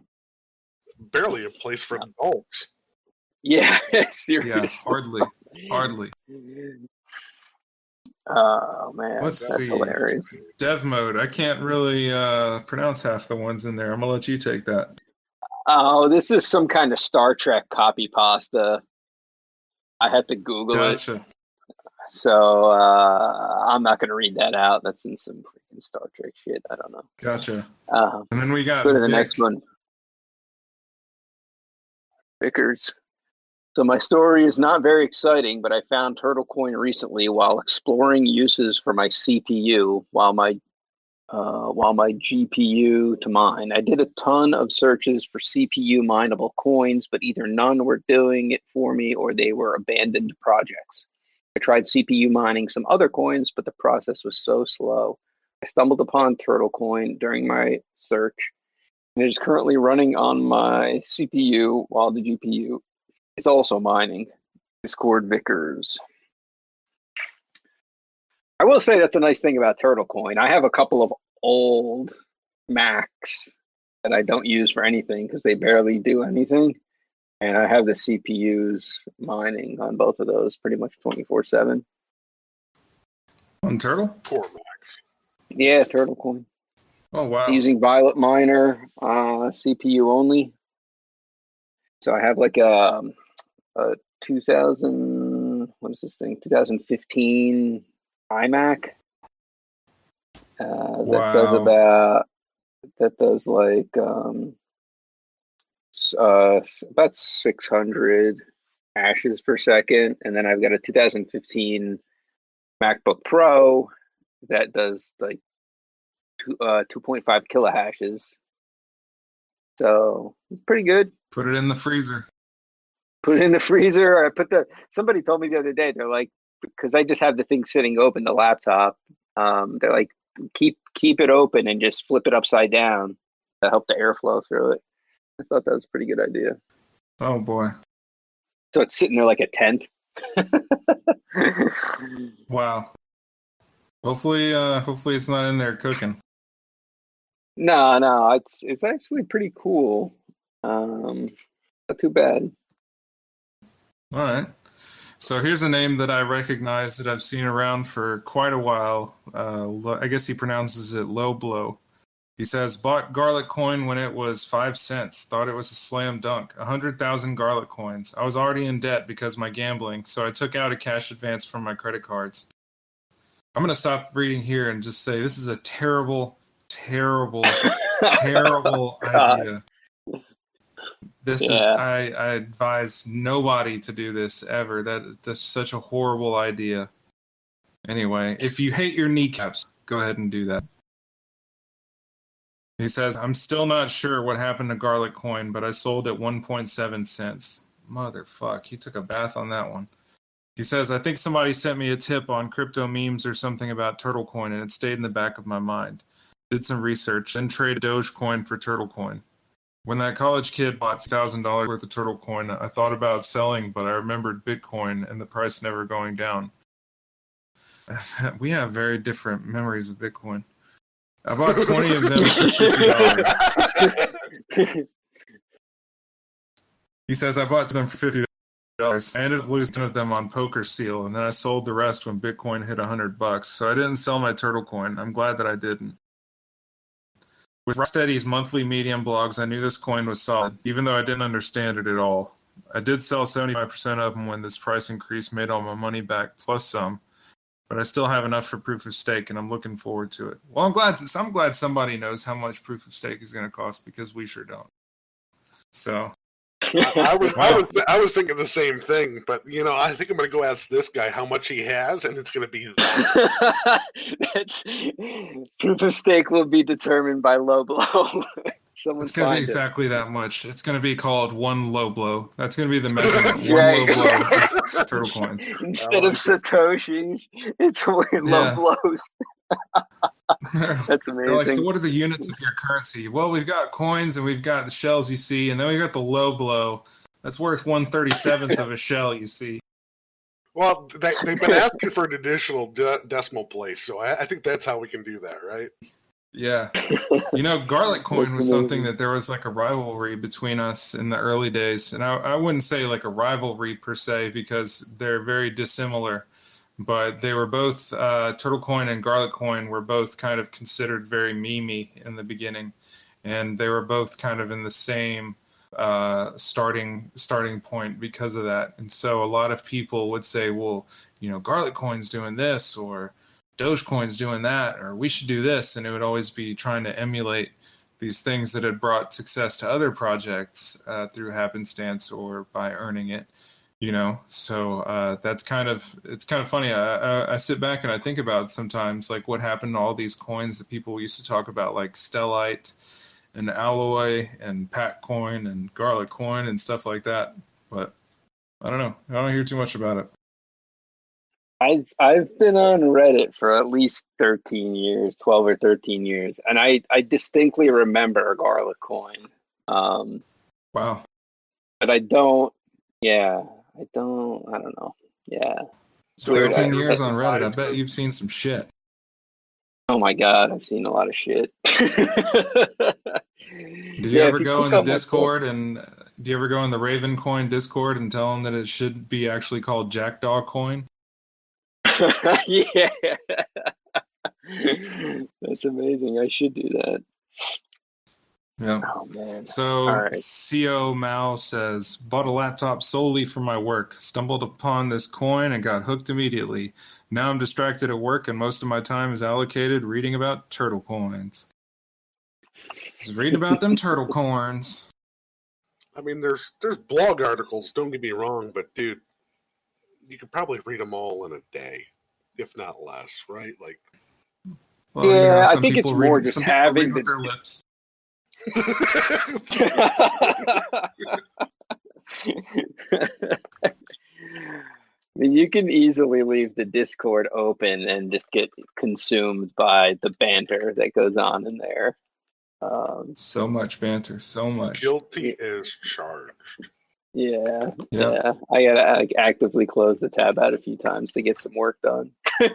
Barely a place for adults. Yeah, seriously. Yeah, hardly, hardly. Oh man, Let's that's see. hilarious. Dev mode. I can't really uh, pronounce half the ones in there. I'm gonna let you take that. Oh, this is some kind of Star Trek copy pasta. I had to Google it, so uh, I'm not to read that out. That's in some freaking Star Trek shit. I don't know. Gotcha. Uh, And then we got go to the next one. Vickers. So my story is not very exciting, but I found Turtle Coin recently while exploring uses for my CPU while my uh, while my GPU to mine. I did a ton of searches for CPU mineable coins, but either none were doing it for me or they were abandoned projects. I tried CPU mining some other coins, but the process was so slow. I stumbled upon Turtle Coin during my search and it is currently running on my CPU while the GPU is also mining. Discord Vickers. I will say that's a nice thing about Turtle Coin. I have a couple of old Macs that I don't use for anything because they barely do anything. And I have the CPUs mining on both of those pretty much 24 7. on Turtle. Poor Max. Yeah, Turtle Coin. Oh wow. using Violet Miner uh, CPU only. So I have like a, a 2000, what is this thing? 2015 iMac uh, that does about that does like um, uh, about 600 hashes per second, and then I've got a 2015 MacBook Pro that does like two, uh, 2.5 kilohashes. So it's pretty good. Put it in the freezer. Put it in the freezer. or I put the. Somebody told me the other day. They're like, because I just have the thing sitting open, the laptop. Um, they're like, keep keep it open and just flip it upside down to help the airflow through it. I thought that was a pretty good idea. Oh boy. So it's sitting there like a tent. (laughs) Wow. Hopefully, uh, hopefully it's not in there cooking. no, no, it's it's actually pretty cool. Um, not too bad. All right. So here's a name that I recognize that I've seen around for quite a while. Uh, I guess he pronounces it Low Blow. He says, bought garlic coin when it was five cents. Thought it was a slam dunk. A hundred thousand garlic coins. I was already in debt because of my gambling, so I took out a cash advance from my credit cards. I'm gonna stop reading here and just say this is a terrible, terrible, (laughs) terrible God. idea. This is I, I advise nobody to do this ever. That that's such a horrible idea. Anyway, if you hate your kneecaps, go ahead and do that. He says, I'm still not sure what happened to Garlic Coin, but I sold at 1.7 cents. Motherfuck, he took a bath on that one. He says, I think somebody sent me a tip on crypto memes or something about Turtle Coin, and it stayed in the back of my mind. Did some research, then traded Dogecoin for Turtle Coin. When that college kid bought $1,000 worth of Turtle Coin, I thought about selling, but I remembered Bitcoin and the price never going down. (laughs) we have very different memories of Bitcoin. I bought 20 of them for $50. (laughs) He says, I bought them for $50. I ended up losing 10 of them on Poker Seal, and then I sold the rest when Bitcoin hit 100 bucks. So I didn't sell my Turtle Coin. I'm glad that I didn't. With Rocksteady's monthly Medium blogs, I knew this coin was solid, even though I didn't understand it at all. I did sell 75% of them when this price increase made all my money back, plus some. but I still have enough for proof of stake, and I'm looking forward to it. Well, I'm glad. I'm glad somebody knows how much proof of stake is going to cost because we sure don't. So I, (laughs) I was I was I was thinking the same thing, but you know, I think I'm going to go ask this guy how much he has, and it's going to be (laughs) That's proof of stake will be determined by low blow. (laughs) Someone it's going to be find it. exactly that much. It's going to be called one low blow. That's going to be the measurement. One Right. low blow oh, of turtle coins. Instead I of satoshis, it's low Yeah. blows. (laughs) That's They're like, so what are the units of your currency? Well, we've got coins and we've got the shells you see, and then we've got the low blow. That's worth one thirty seventh of a shell you see. well. They, (laughs) they've been asking for an additional de- decimal place, so I, I think that's how we can do that, right? Yeah. You know, garlic (laughs) coin was something that there was like a rivalry between us in the early days. And I, I wouldn't say like a rivalry per se because they're very dissimilar. But they were both, uh, Turtle Coin and Garlic Coin were both kind of considered very memey in the beginning. And they were both kind of in the same uh, starting starting point because of that. And so a lot of people would say, well, you know, Garlic Coin's doing this or Dogecoin's doing that, or we should do this, and it would always be trying to emulate these things that had brought success to other projects uh, through happenstance or by earning it. You know, so uh, that's kind of it's kind of funny. I, I, I sit back and I think about sometimes like what happened to all these coins that people used to talk about, like Stellite and Alloy and Pat Coin and Garlic Coin and stuff like that. But I don't know. I don't hear too much about it. I've I've been on Reddit for at least thirteen years, twelve or thirteen years, and I I distinctly remember Garlic Coin. Um, Wow. but I don't. Yeah, I don't. I don't know. Yeah. It's 13 I- years I- on Reddit. I bet you've seen some shit. Oh my god, I've seen a lot of shit. (laughs) Do you ever go in the Discord and do you ever go in the Raven Coin Discord and tell them that it should be actually called Jackdaw Coin? (laughs) yeah. (laughs) That's amazing. I should do that. Yeah. Oh man. So All right. CO Mao says, bought a laptop solely for my work. Stumbled upon this coin and got hooked immediately. Now I'm distracted at work and most of my time is allocated reading about turtle coins. Just read about them turtle coins. I mean, there's there's blog articles. Don't get me wrong, but dude, you could probably read them all in a day, if not less, right? Like, Well, you know, Yeah, I some think it's people read- more just some having read with the- their lips. I mean, you can easily leave the Discord open and just get consumed by the banter that goes on in there. Um, So much banter, so much. guilty is charged. yeah, Yeah. yeah. I gotta like, actively close the tab out a few times to get some work done. (laughs)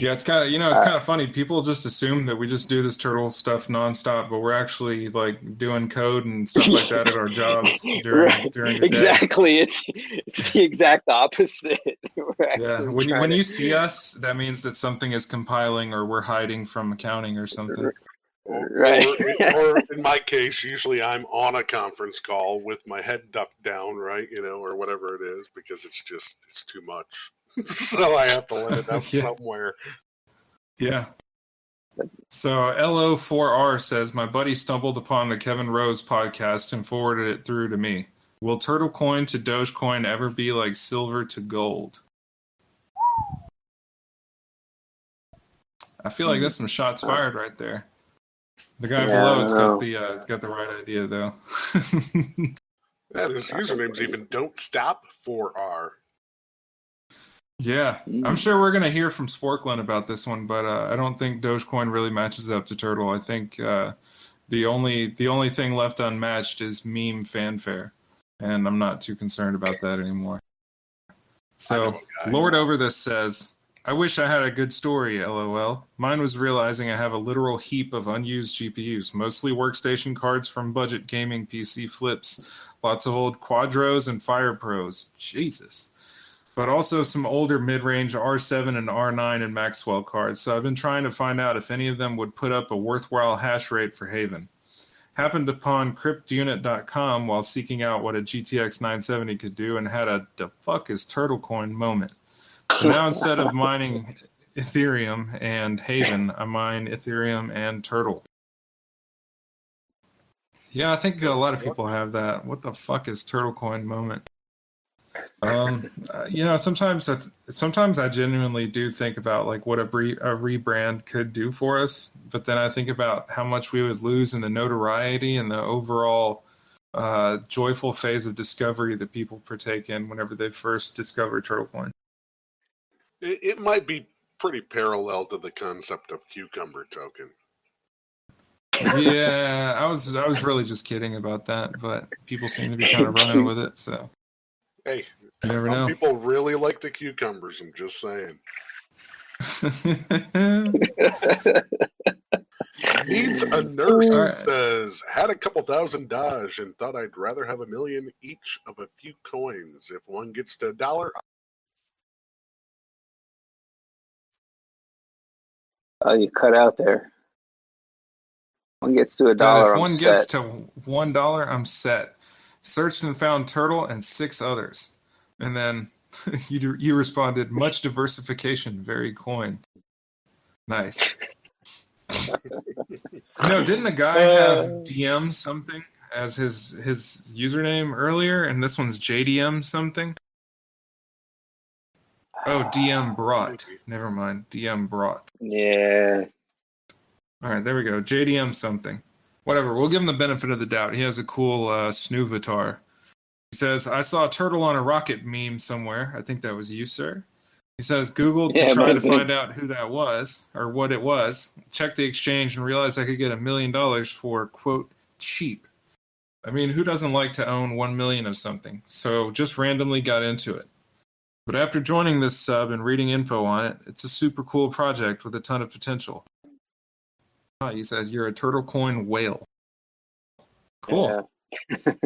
Yeah, it's kind of you know it's Uh, kind of funny. People just assume that we just do this turtle stuff nonstop, but we're actually like doing code and stuff like that at our jobs (laughs) during Right. during the day. exactly. It's it's the exact opposite. (laughs) Yeah, when you, when to- you see us, that means that something is compiling or we're hiding from accounting or something. Right. or, (laughs) or in my case, usually I'm on a conference call with my head ducked down, right? You know, or whatever it is, because it's just it's too much. (laughs) so I have to let it out (laughs) Yeah. somewhere. Yeah. So LO4R says my buddy stumbled upon the Kevin Rose podcast and forwarded it through to me. Will Turtle Coin to Dogecoin ever be like silver to gold? I feel like that's some shots fired right there. The guy. Yeah, below, it's I got the uh, it's got the right idea though. (laughs) Yeah, his username's even don't stop for R. yeah, I'm Mm. sure we're gonna hear from Sporkland about this one, but uh, I don't think Dogecoin really matches up to Turtle. I think uh, the only the only thing left unmatched is meme fanfare, and I'm not too concerned about that anymore. So guy. Lord Over this says, I wish I had a good story, lol. Mine was realizing I have a literal heap of unused GPUs, mostly workstation cards from budget gaming PC flips, lots of old Quadros and Fire Pros. Jesus. But also some older mid range R7 and R9 and Maxwell cards. So I've been trying to find out if any of them would put up a worthwhile hash rate for Haven. Happened upon cryptunit.com while seeking out what a GTX 970 could do and had a the fuck is turtle coin moment. So now instead of mining Ethereum and Haven, I mine Ethereum and Turtle. Yeah, I think a lot of people have that. What the fuck is Turtle Coin moment? Um, uh, you know, sometimes I, sometimes I genuinely do think about like what a, bre- a rebrand could do for us, but then I think about how much we would lose in the notoriety and the overall uh, joyful phase of discovery that people partake in whenever they first discover Turtle Coin. It, it might be pretty parallel to the concept of cucumber token. yeah, I was I was really just kidding about that, but people seem to be kind of running with it. So Hey, you never some know. people really like the cucumbers. I'm just saying. (laughs) Needs a mm. nurse All right. says had a couple thousand Doge and thought I'd rather have a million each of a few coins. If one gets to a dollar, Oh, you cut out there. One gets to a dollar. if I'm one set. gets to one dollar, I'm set. Searched and found turtle and six others, and then (laughs) you you responded much diversification, very coin. Nice. no, didn't a guy have Uh. DM something as his his username earlier, and this one's JDM something? Oh, DM brought. Never mind. DM brought. Yeah. All right, there we go. JDM something. Whatever. We'll give him the benefit of the doubt. He has a cool uh, Snoovatar. He says, I saw a turtle on a rocket meme somewhere. I think that was you, sir. He says, Googled Yeah, to try to find out who that was or what it was. Checked the exchange and realized I could get a million dollars for, quote, cheap. I mean, who doesn't like to own one million of something? So just randomly got into it. But after joining this sub and reading info on it, it's a super cool project with a ton of potential. Ah, you said you're a turtle coin whale. Cool. Yeah. (laughs)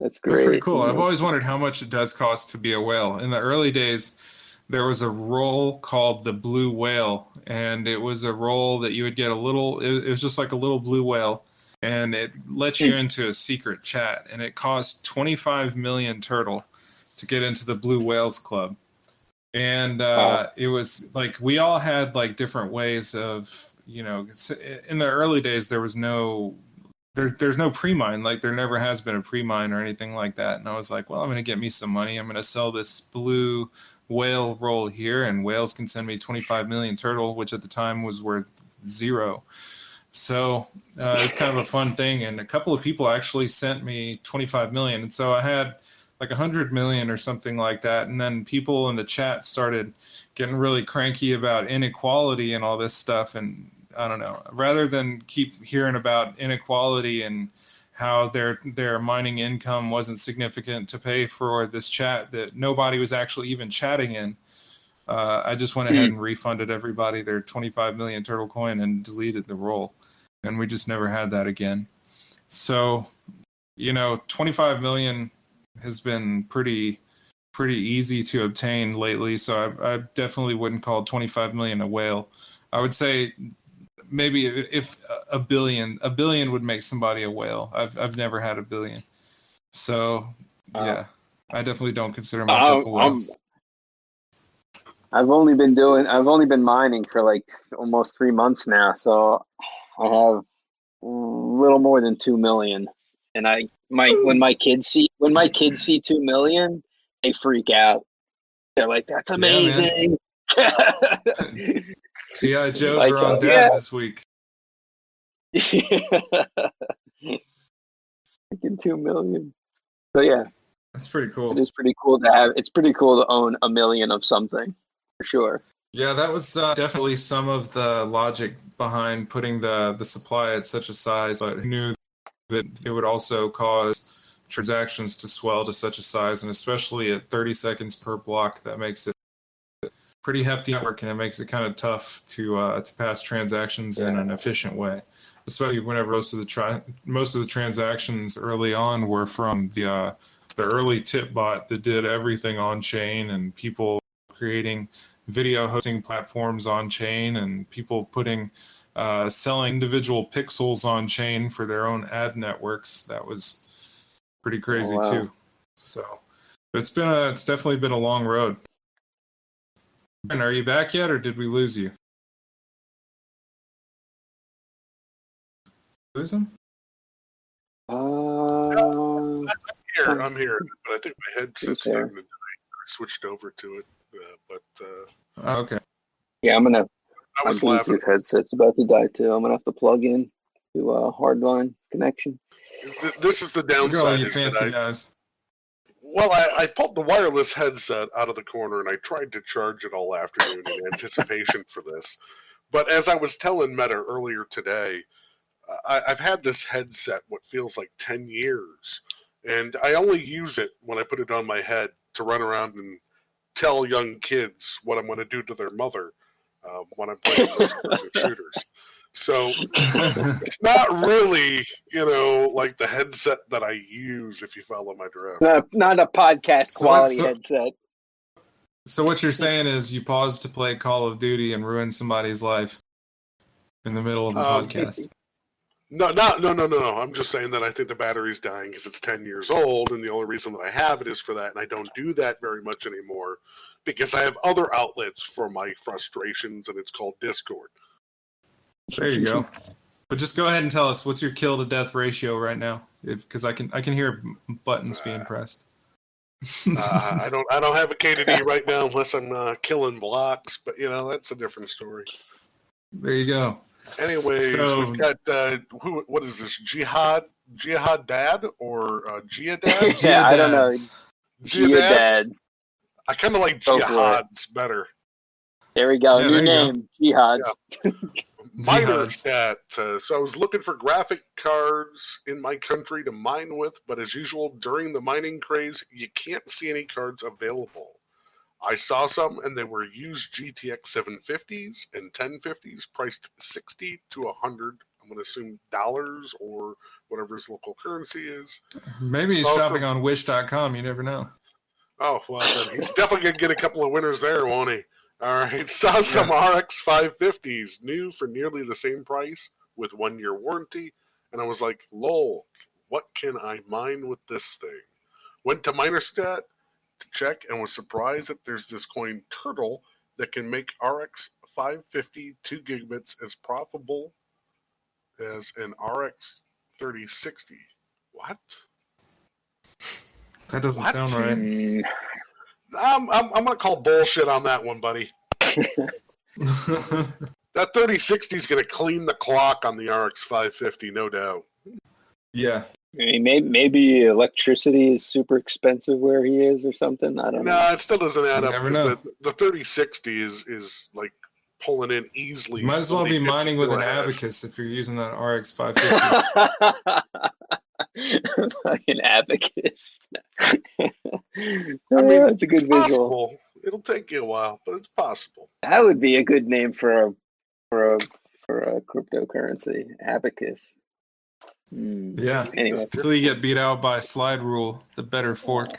That's great. That's pretty cool. I've always wondered how much it does cost to be a whale. In the early days, there was a role called the blue whale, and it was a role that you would get a little. It, it was just like a little blue whale, and it let you into a secret chat, and it cost 25 million turtle to get into the blue whales club. And uh, Wow. it was like we all had like different ways of you know. In the early days, there was no there, there's no pre-mine like there never has been a pre-mine or anything like that. And i was like well i'm going to get me some money. I'm going to sell this blue whale role here and whales can send me 25 million turtle which at the time was worth zero. So uh, it was kind of a fun thing and a couple of people actually sent me 25 million. And so i had like 100 million or something like that. And then people in the chat started getting really cranky about inequality and all this stuff. And I don't know. Rather than keep hearing about inequality and how their their mining income wasn't significant to pay for this chat that nobody was actually even chatting in, uh, I just went ahead and refunded everybody their 25 million turtle coin and deleted the role, and we just never had that again. So, you know, 25 million has been pretty pretty easy to obtain lately. So I, I definitely wouldn't call 25 million a whale. I would say maybe if a billion a billion would make somebody a whale i've i've never had a billion so yeah i definitely don't consider myself a whale I'm, I've only been doing. I've only been mining for like almost three months now, so I have a little more than two million. And I, my when my kids see when my kids see two million, they freak out. They're like, "That's Yeah, amazing." (laughs) (laughs) gi (laughs) joes Like, are on uh, dad yeah. this week (laughs) Freaking two million. So yeah, that's pretty cool It is pretty cool to have. It's pretty cool to own a million of something, for sure. yeah that was uh, definitely some of the logic behind putting the the supply at such a size but who knew that it would also cause transactions to swell to such a size and especially at 30 seconds per block that makes it pretty hefty network and it makes it kind of tough to uh, to pass transactions in an efficient way especially whenever most of the tri- most of the transactions early on were from the uh, the early tip bot that did everything on chain and people creating video hosting platforms on chain and people putting uh, selling individual pixels on chain for their own ad networks. That was pretty crazy wow. too. So it's been a it's definitely been a long road are you back yet, or did we lose you? Lose him? Uh, Here, I'm here, but I think my headset's Okay. starting to. I switched over to it, uh, but uh, okay. yeah, I'm gonna. I My was laughing. Bluetooth headset's about to die too. I'm gonna have to plug in to a hardline connection. This is the Look at all downside. you is that fancy I, guys. Well, I, I pulled the wireless headset out of the corner and I tried to charge it all afternoon in anticipation for this. But as I was telling Meta earlier today, I, I've had this headset what feels like 10 years. And I only use it when I put it on my head to run around and tell young kids what I'm going to do to their mother um, when I'm playing first person shooters. So (laughs) it's not really, you know, like the headset that I use if you follow my drift. Not, not a podcast So quality what's- headset. so what you're saying is you pause to play Call of Duty and ruin somebody's life in the middle of the Um, podcast. No, not, no, no, no, no. I'm just saying that I think the battery's dying because it's 10 years old, and the only reason that I have it is for that, and I don't do that very much anymore because I have other outlets for my frustrations, and it's called Discord. There you go. But just go ahead and tell us what's your kill to death ratio right now, if because I can I can hear buttons being pressed. Uh, I don't, I don't have a K to D right now unless I'm uh, killing blocks, but you know that's a different story. there you go. Anyways, So- we've got uh, who? What is this? Jihad, Jihad Dad or uh, Jihad? (laughs) Yeah, I don't know. Geodads. Gia dads. I kind of like Go for it. Jihad's better. There we go. Yeah, New there you go. name. Jihads. Miner (laughs) Jihads. stat. Uh, so I was looking for graphic cards in my country to mine with, but as usual, during the mining craze, you can't see any cards available. I saw some, and they were used GTX 750s and 1050s, priced 60 to 100. I'm going to assume dollars or whatever his local currency is. Maybe he's So shopping for- on Wish.com. You never know. Oh well, he's definitely gonna get a couple of winners there, won't he? All right, saw some RX 550s new for nearly the same price with one year warranty, and I was like, "Lol, what can I mine with this thing?" Went to MinerStat to check and was surprised that there's this coin Turtle that can make RX 550 2 gigabits as profitable as an RX 3060. What? That doesn't What? sound right. Hmm. I'm, I'm, I'm gonna call bullshit on that one, buddy. (laughs) That 3060 is going to clean the clock on the RX 550, no doubt. yeah. I mean, maybe, maybe electricity is super expensive where he is or something. I don't know. No, it still doesn't add You up. never 'cause know. The, the 3060 is is like pulling in easily. You might as well be mining with an abacus if you're using that RX 550. (laughs) (laughs) Fucking abacus. (laughs) (laughs) I mean, That's a good visual. Possible. It'll take you a while, but it's possible. That would be a good name for a for a for a cryptocurrency. Abacus. Hmm. yeah. Anyway, Until you get beat out by slide rule, the better fork.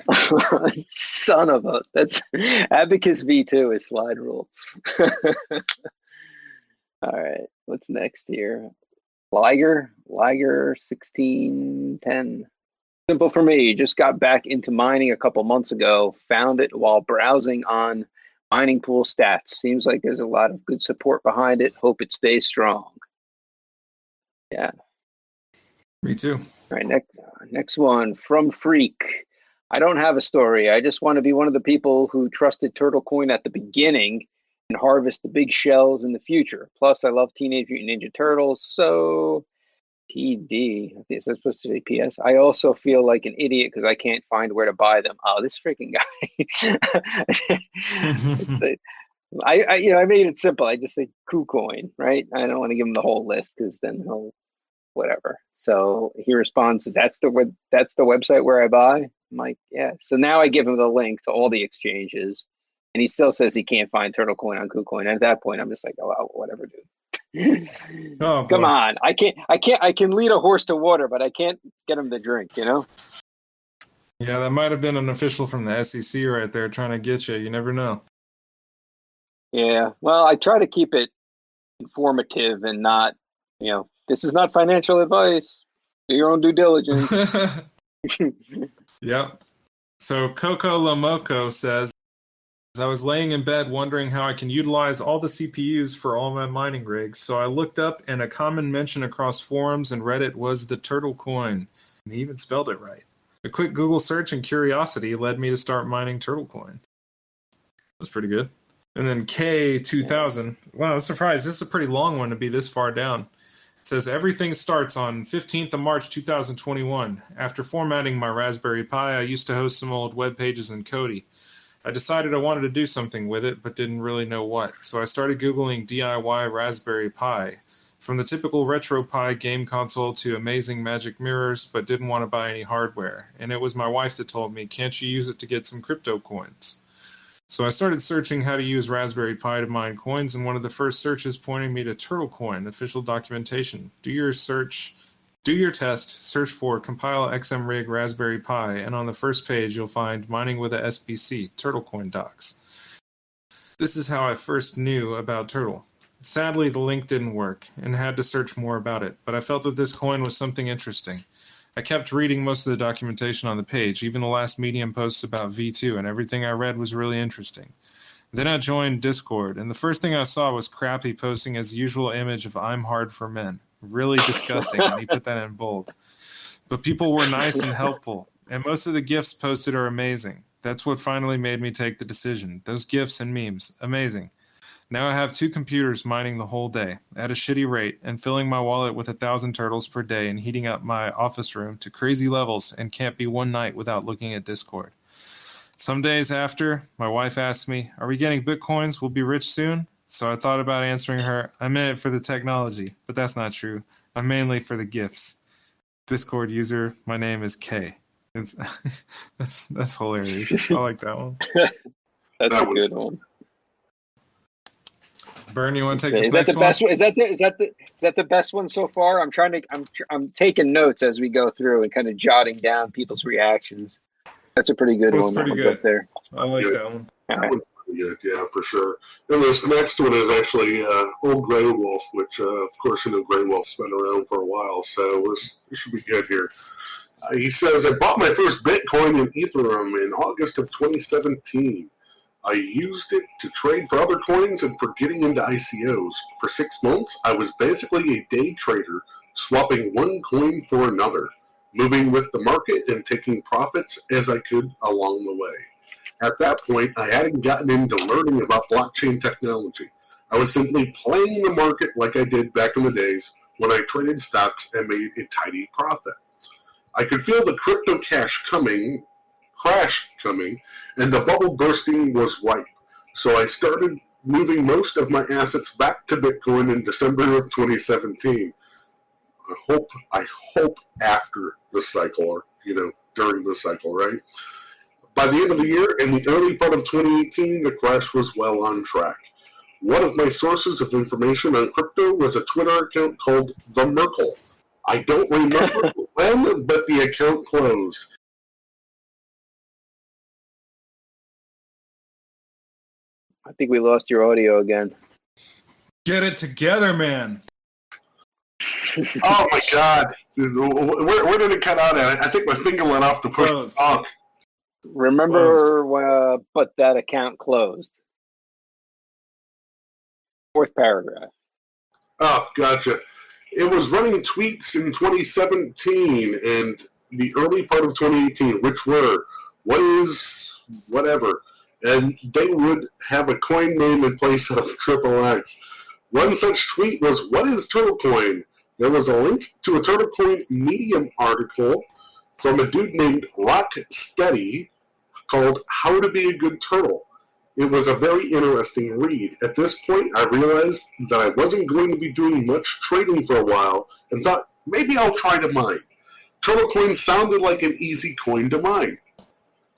son of a that's abacus V two is slide rule. All right, what's next here? Liger, Liger sixteen ten. Simple for me. Just got back into mining a couple months ago. Found it while browsing on mining pool stats. Seems like there's a lot of good support behind it. Hope it stays strong. Yeah. Me too. All right, next next one from Freak. I don't have a story. I just want to be one of the people who trusted Turtle Coin at the beginning and harvest the big shells in the future. Plus, I love Teenage Mutant Ninja Turtles, so PD. I it's supposed to say PS. I also feel like an idiot because I can't find where to buy them. Oh, this freaking guy. (laughs) I, I, you know, I made it simple. I just say KuCoin, right? I don't want to give him the whole list because then he'll, whatever. So he responds, "That's the web. That's the website where I buy." I'm like, "Yeah." So now I give him the link to all the exchanges, and he still says he can't find Turtle Coin on KuCoin. At that point, I'm just like, "Oh, whatever, dude." (laughs) Oh, Come boy. on, I can't, I can't, I can lead a horse to water, but I can't get him to drink. You know? Yeah, that might have been an official from the SEC right there trying to get you. You never know. Yeah. Well, I try to keep it informative and not, you know, this is not financial advice. Do your own due diligence. (laughs) yep. So Coco Lomoco says, I was laying in bed wondering how I can utilize all the CPUs for all my mining rigs, so I looked up, and a common mention across forums and Reddit was the Turtle Coin. And he even spelled it right. A quick Google search and curiosity led me to start mining Turtle Coin. That's pretty good. And then K2000. Wow, I'm surprised. This is a pretty long one to be this far down. It says everything starts on 15th of March 2021. After formatting my Raspberry Pi, I used to host some old web pages in Kodi. I decided I wanted to do something with it, but didn't really know what. So I started Googling DIY Raspberry Pi. From the typical RetroPie game console to amazing magic mirrors, but didn't want to buy any hardware. And it was my wife that told me, can't you use it to get some crypto coins? So I started searching how to use Raspberry Pi to mine coins, and one of the first searches pointed me to TurtleCoin official documentation. Do your search, do your test, search for compile XMRig Raspberry Pi, and on the first page you'll find mining with a SBC, TurtleCoin docs. This is how I first knew about Turtle. Sadly, the link didn't work, and had to search more about it, but I felt that this coin was something interesting. I kept reading most of the documentation on the page, even the last Medium posts about V2, and everything I read was really interesting. Then I joined Discord, and the first thing I saw was Crappy posting his usual image of I'm hard for men. Really disgusting, and he put that in bold. But people were nice and helpful, and most of the gifts posted are amazing. That's what finally made me take the decision. Those gifts and memes, amazing. Now I have two computers mining the whole day at a shitty rate and filling my wallet with a thousand turtles per day and heating up my office room to crazy levels and can't be one night without looking at Discord. Some days after, my wife asked me, Are we getting bitcoins? We'll be rich soon? So I thought about answering her, I'm in it for the technology, but that's not true. I'm mainly for the gifts. Discord user, my name is K. It's (laughs) that's that's hilarious. I like that one. (laughs) That's That a was- good one. Burn, you want to take Is this that next the one? best one? Is that the is that the is that the best one so far? I'm trying to I'm I'm taking notes as we go through and kind of jotting down people's reactions. That's a pretty good That's one. that pretty one's good. there. I like Yeah. that one. All That right. one's good, yeah, for sure. And this next one is actually uh, Old Grey Wolf, which, uh, of course, you know, Grey Wolf's been around for a while, so this, this should be good here. Uh, he says, I bought my first Bitcoin in Ethereum in August of 2017. I used it to trade for other coins and for getting into ICOs. For six months, I was basically a day trader, swapping one coin for another, moving with the market and taking profits as I could along the way. At that point, I hadn't gotten into learning about blockchain technology. I was simply playing the market like I did back in the days when I traded stocks and made a tidy profit. I could feel the crypto cash coming, crash coming, and the bubble bursting was ripe. So I started moving most of my assets back to Bitcoin in December of 2017. I hope I hope after the cycle or you know during the cycle, right? By the end of the year and the early part of 2018, the crash was well on track. One of my sources of information on crypto was a Twitter account called The Merkle. I don't remember (laughs) when, but the account closed. I think we lost your audio again. Get it together, man. Oh my god! Where, where did it cut out at? I think my finger went off the push Closed. talk. Remember, uh, but that account closed. Fourth paragraph. Oh, gotcha. It was running tweets in 2017 and the early part of 2018, which were what is whatever, and they would have a coin name in place of (laughs) Triple X. One such tweet was, "What is TurtleCoin?" There was a link to a TurtleCoin Medium article from a dude named Rock Steady called "How to Be a Good Turtle." It was a very interesting read. At this point, I realized that I wasn't going to be doing much trading for a while and thought maybe I'll try to mine. Turtle coin sounded like an easy coin to mine.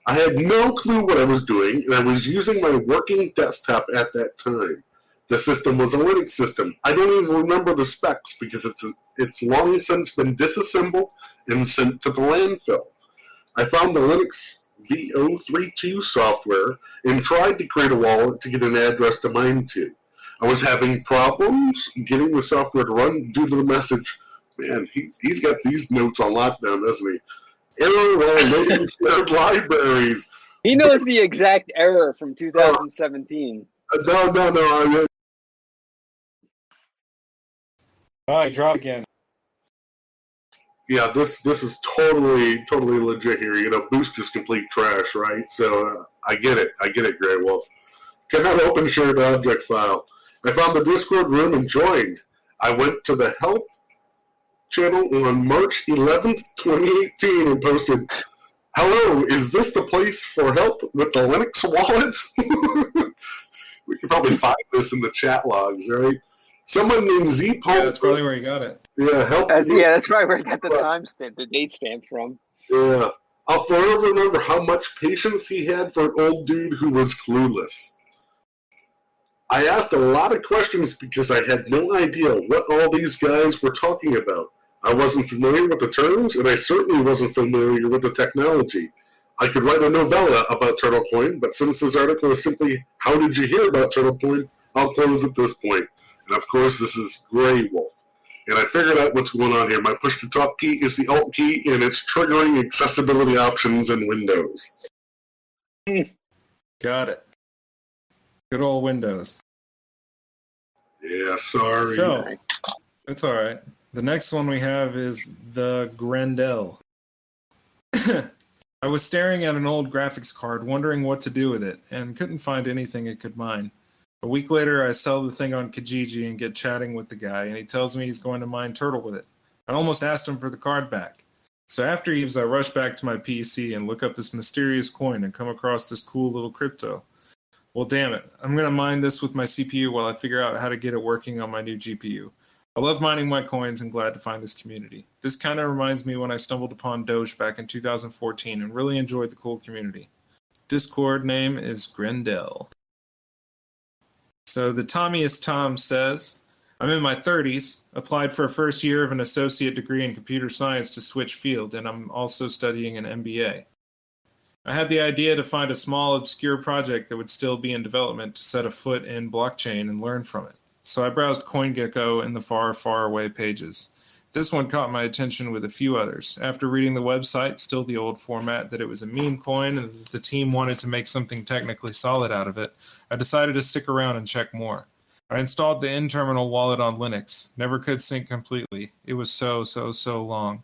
I had no clue what I was doing, and I was using my working desktop at that time. The system was a Linux system. I don't even remember the specs because it's it's long since been disassembled and sent to the landfill. I found the Linux VO32 software and tried to create a wallet to get an address to mine to. I was having problems getting the software to run due to the message. Man, he's, he's got these notes on lockdown, doesn't he? Error while loading (laughs) shared libraries. He knows the exact error from 2017. Uh, No, no, no. I, draw again. yeah, this this is totally totally legit here. You know, Boost is complete trash, right? So uh, I get it. I get it, Grey Wolf. Cannot open shared object file. I found the Discord room and joined. I went to the help channel on March 11th, 2018, and posted, "Hello, is this the place for help with the Linux wallet?" (laughs) we could probably find this in the chat logs, right? Someone named Z Yeah, that's probably where he got it. yeah, help. That's, yeah, that's probably where he got the timestamp, the date stamp from. Yeah. I'll forever remember how much patience he had for an old dude who was clueless. I asked a lot of questions because I had no idea what all these guys were talking about. I wasn't familiar with the terms, and I certainly wasn't familiar with the technology. I could write a novella about TurtleCoin, but since this article is simply How Did You Hear About TurtleCoin, I'll close at this point. And of course, this is Grey Wolf. And I figured out what's going on here. My push to talk key is the Alt key, and it's triggering accessibility options in Windows. Hmm. Got it. Good old Windows. Yeah, sorry. So, it's all right. The next one we have is the Grendel. (coughs) I was staring at an old graphics card, wondering what to do with it, and couldn't find anything it could mine. A week later, I sell the thing on Kijiji and get chatting with the guy, and he tells me he's going to mine Turtle with it. I almost asked him for the card back. So after Eves, I rush back to my PC and look up this mysterious coin and come across this cool little crypto. Well, damn it. I'm going to mine this with my CPU while I figure out how to get it working on my new GPU. I love mining my coins and glad to find this community. This kind of reminds me when I stumbled upon Doge back in 2014 and really enjoyed the cool community. Discord name is Grendel. So the Tommyist Tom says, I'm in my 30s, applied for a first year of an associate degree in computer science to switch field, and I'm also studying an MBA. I had the idea to find a small, obscure project that would still be in development to set a foot in blockchain and learn from it. So I browsed CoinGecko in the far, far away pages. This one caught my attention with a few others. After reading the website, still the old format, that it was a meme coin and that the team wanted to make something technically solid out of it, I decided to stick around and check more. I installed the in-terminal wallet on Linux. Never could sync completely. It was so, so, so long.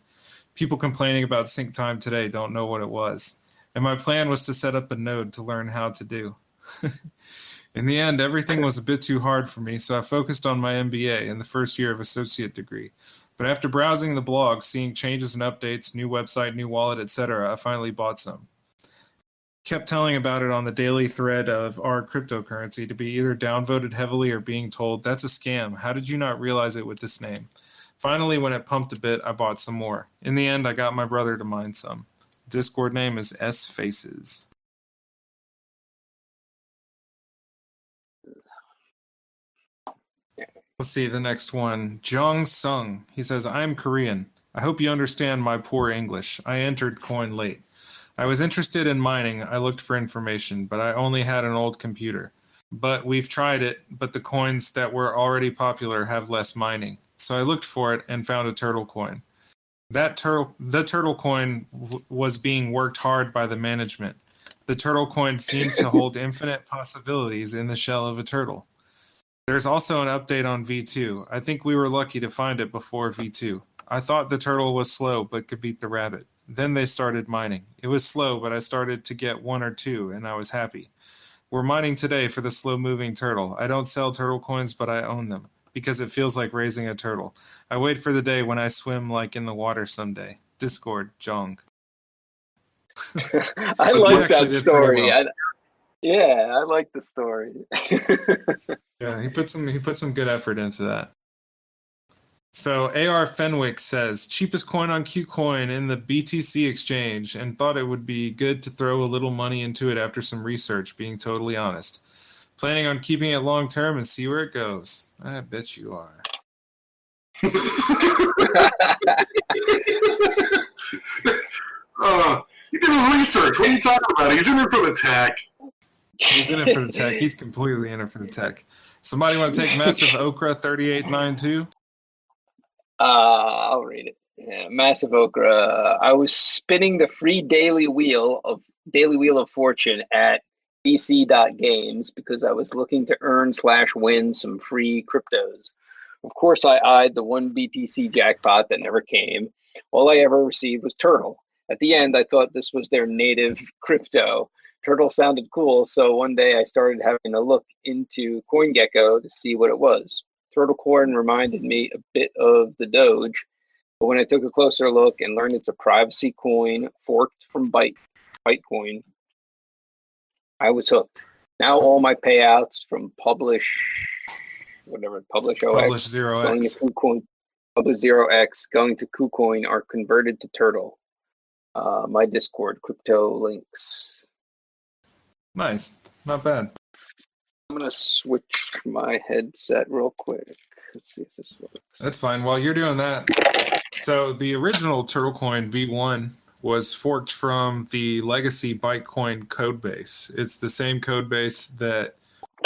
People complaining about sync time today don't know what it was. And my plan was to set up a node to learn how to do. (laughs) In the end, everything was a bit too hard for me, so I focused on my MBA and the first year of associate degree. But after browsing the blog, seeing changes and updates, new website, new wallet, etc., I finally bought some. Kept telling about it on the daily thread of our cryptocurrency to be either downvoted heavily or being told, that's a scam. How did you not realize it with this name? Finally, when it pumped a bit, I bought some more. In the end, I got my brother to mine some. Discord name is S Faces. Let's see the next one. Jong Sung. He says, I'm Korean. I hope you understand my poor English. I entered coin late. I was interested in mining. I looked for information, but I only had an old computer. But we've tried it, but the coins that were already popular have less mining. So I looked for it and found a turtle coin. That turtle, the turtle coin w- was being worked hard by the management. The turtle coin seemed to hold (laughs) infinite possibilities in the shell of a turtle. There's also an update on V2. I think we were lucky to find it before V2. I thought the turtle was slow but could beat the rabbit. Then they started mining. It was slow, but I started to get one or two, and I was happy. We're mining today for the slow moving turtle. I don't sell turtle coins, but I own them because it feels like raising a turtle. I wait for the day when I swim like in the water someday. Discord, Jong. (laughs) I like that story. well. I, yeah, I like the story. (laughs) Yeah, he put some he put some good effort into that. So AR Fenwick says cheapest coin on KuCoin in the BTC exchange and thought it would be good to throw a little money into it after some research, being totally honest. Planning on keeping it long term and see where it goes. I bet you are. (laughs) uh, he did his research. What are you talking about? He's in there for the tech. He's in it for the tech. He's completely in it for the tech. Somebody want to take Massive (laughs) Okra 3892? Uh, I'll read it. Yeah, Massive Okra. I was spinning the free daily wheel of Daily Wheel of Fortune at bc.games because I was looking to earn slash win some free cryptos. Of course, I eyed the one BTC jackpot that never came. All I ever received was Turtle. At the end, I thought this was their native crypto. Turtle sounded cool, so one day I started having a look into CoinGecko to see what it was. Turtle Coin reminded me a bit of the Doge, but when I took a closer look and learned it's a privacy coin forked from Byte, Bytecoin, I was hooked. Now all my payouts from Publish, whatever, Publish OX, Publish zero going to KuCoin, Publish Zero X, going to KuCoin are converted to Turtle. Uh, my Discord crypto links. Nice. Not bad. I'm gonna switch my headset real quick. Let's see if this works. That's fine. While you're doing that, so the original Turtlecoin V1 was forked from the legacy Bytecoin code base. It's the same code base that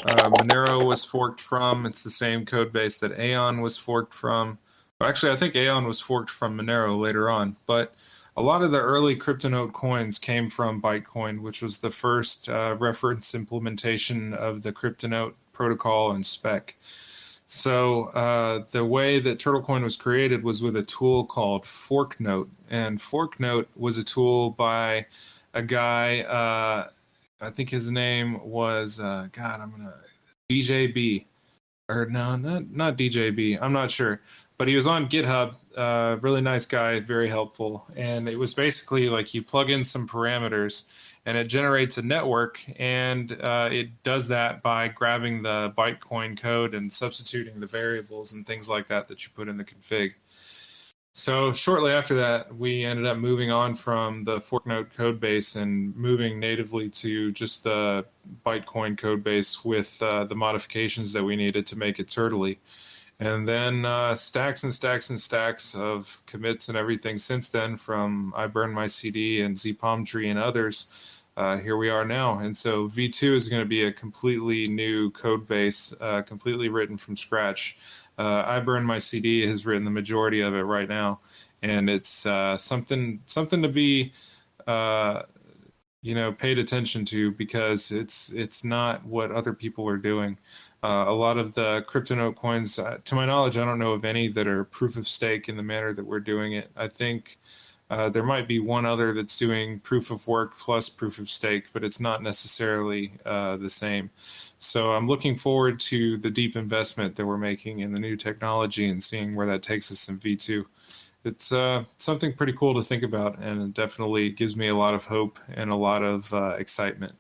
uh, Monero was forked from. It's the same code base that Aeon was forked from. Actually, I think Aeon was forked from Monero later on, but a lot of the early CryptoNote coins came from Bytecoin, which was the first uh, reference implementation of the CryptoNote protocol and spec. So uh, the way that TurtleCoin was created was with a tool called ForkNote, and ForkNote was a tool by a guy. Uh, I think his name was uh, God. I'm gonna DJB, or no, not not DJB. I'm not sure, but he was on GitHub. Uh, really nice guy, very helpful, and it was basically like you plug in some parameters and it generates a network and uh, it does that by grabbing the bytecoin code and substituting the variables and things like that that you put in the config. So shortly after that we ended up moving on from the forknote code base and moving natively to just the bytecoin code base with uh, the modifications that we needed to make it turtly and then uh, stacks and stacks and stacks of commits and everything since then from I Burn My CD and Z Palm Tree and others uh, here we are now. And so V2 is going to be a completely new code base, uh, completely written from scratch. Uh, I Burn My CD has written the majority of it right now, and it's uh, something something to be, uh, you know, paid attention to because it's it's not what other people are doing. Uh, a lot of the CryptoNote coins, to my knowledge, I don't know of any that are proof of stake in the manner that we're doing it. I think. Uh, there might be one other that's doing proof of work plus proof of stake, but it's not necessarily uh, the same. So I'm looking forward to the deep investment that we're making in the new technology and seeing where that takes us in V2. It's uh, something pretty cool to think about, and it definitely gives me a lot of hope and a lot of uh, excitement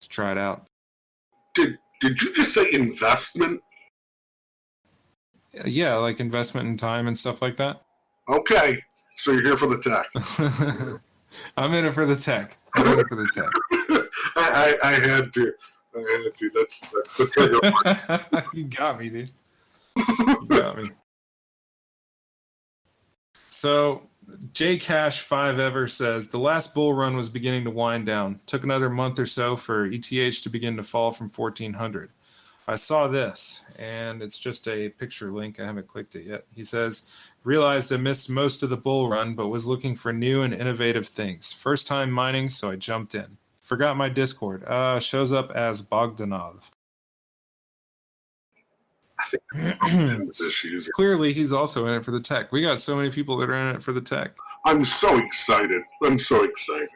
to try it out. Did did you just say investment? Uh, yeah, like investment in time and stuff like that. Okay, so you're here for the tech. (laughs) I'm in it for the tech. I'm in it for the tech. (laughs) I, I, I had to. I had to. That's that's the trigger word. (laughs) you got me, dude. You got me. So, JCash5 Ever says the last bull run was beginning to wind down. Took another month or so for ETH to begin to fall from 1400. I saw this, and it's just a picture link. I haven't clicked it yet. He says, Realized I missed most of the bull run, but was looking for new and innovative things. First time mining, so I jumped in. Forgot my Discord. Uh, shows up as Bogdanov. I think (clears throat) I'm in with this user. Clearly, he's also in it for the tech. We got so many people that are in it for the tech. I'm so excited. I'm so excited.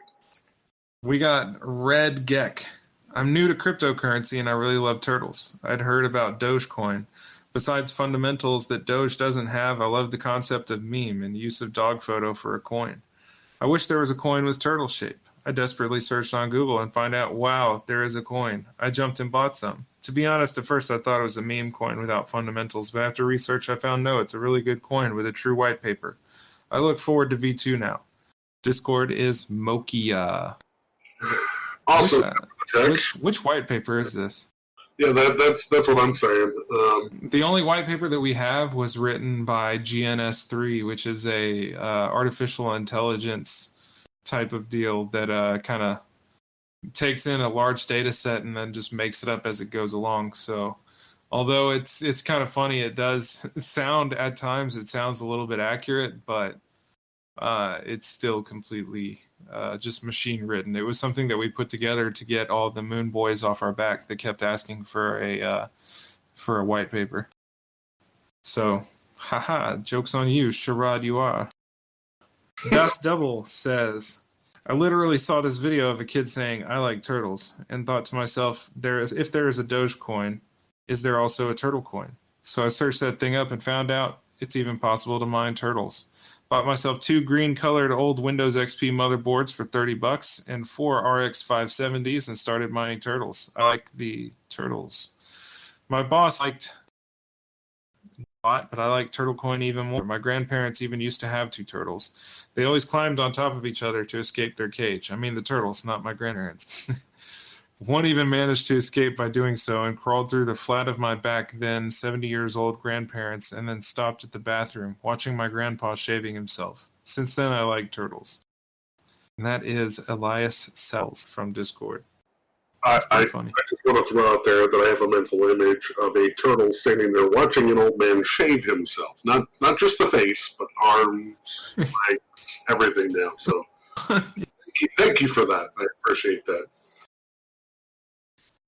We got Red Geck. I'm new to cryptocurrency and I really love turtles. I'd heard about Dogecoin. Besides fundamentals that Doge doesn't have, I love the concept of meme and use of dog photo for a coin. I wish there was a coin with turtle shape. I desperately searched on Google and find out, wow, there is a coin. I jumped and bought some. To be honest, at first I thought it was a meme coin without fundamentals, but after research I found no, it's a really good coin with a true white paper. I look forward to V2 now. Discord is Mokia. (sighs) Also, Which, uh, which which white paper is this? Yeah, that, that's that's what I'm saying. Um, The only white paper that we have was written by GNS3, which is a uh, artificial intelligence type of deal that uh, kind of takes in a large data set and then just makes it up as it goes along. So, although it's it's kind of funny, it does (laughs) sound at times it sounds a little bit accurate, but uh, it's still completely uh, just machine written. It was something that we put together to get all the Moon Boys off our back that kept asking for a uh, for a white paper. So, haha, jokes on you, charade you are. (laughs) Das Double says, I literally saw this video of a kid saying, I like turtles, and thought to myself, there is if there is a Dogecoin, is there also a turtle coin? So I searched that thing up and found out it's even possible to mine turtles. Bought myself two green colored old Windows XP motherboards for 30 bucks and four RX 570s and started mining turtles. I like the turtles. My boss liked but I like turtle coin even more. My grandparents even used to have two turtles. They always climbed on top of each other to escape their cage. I mean the turtles, not my grandparents. (laughs) One even managed to escape by doing so and crawled through the flat of my back then 70 years old grandparents and then stopped at the bathroom watching my grandpa shaving himself. Since then I like turtles. And that is Elias Sells from Discord. I, I, I, just want to throw out there that I have a mental image of a turtle standing there watching an old man shave himself. Not not just the face, but arms, (laughs) legs, everything now. So (laughs) thank, you, thank you for that. I appreciate that.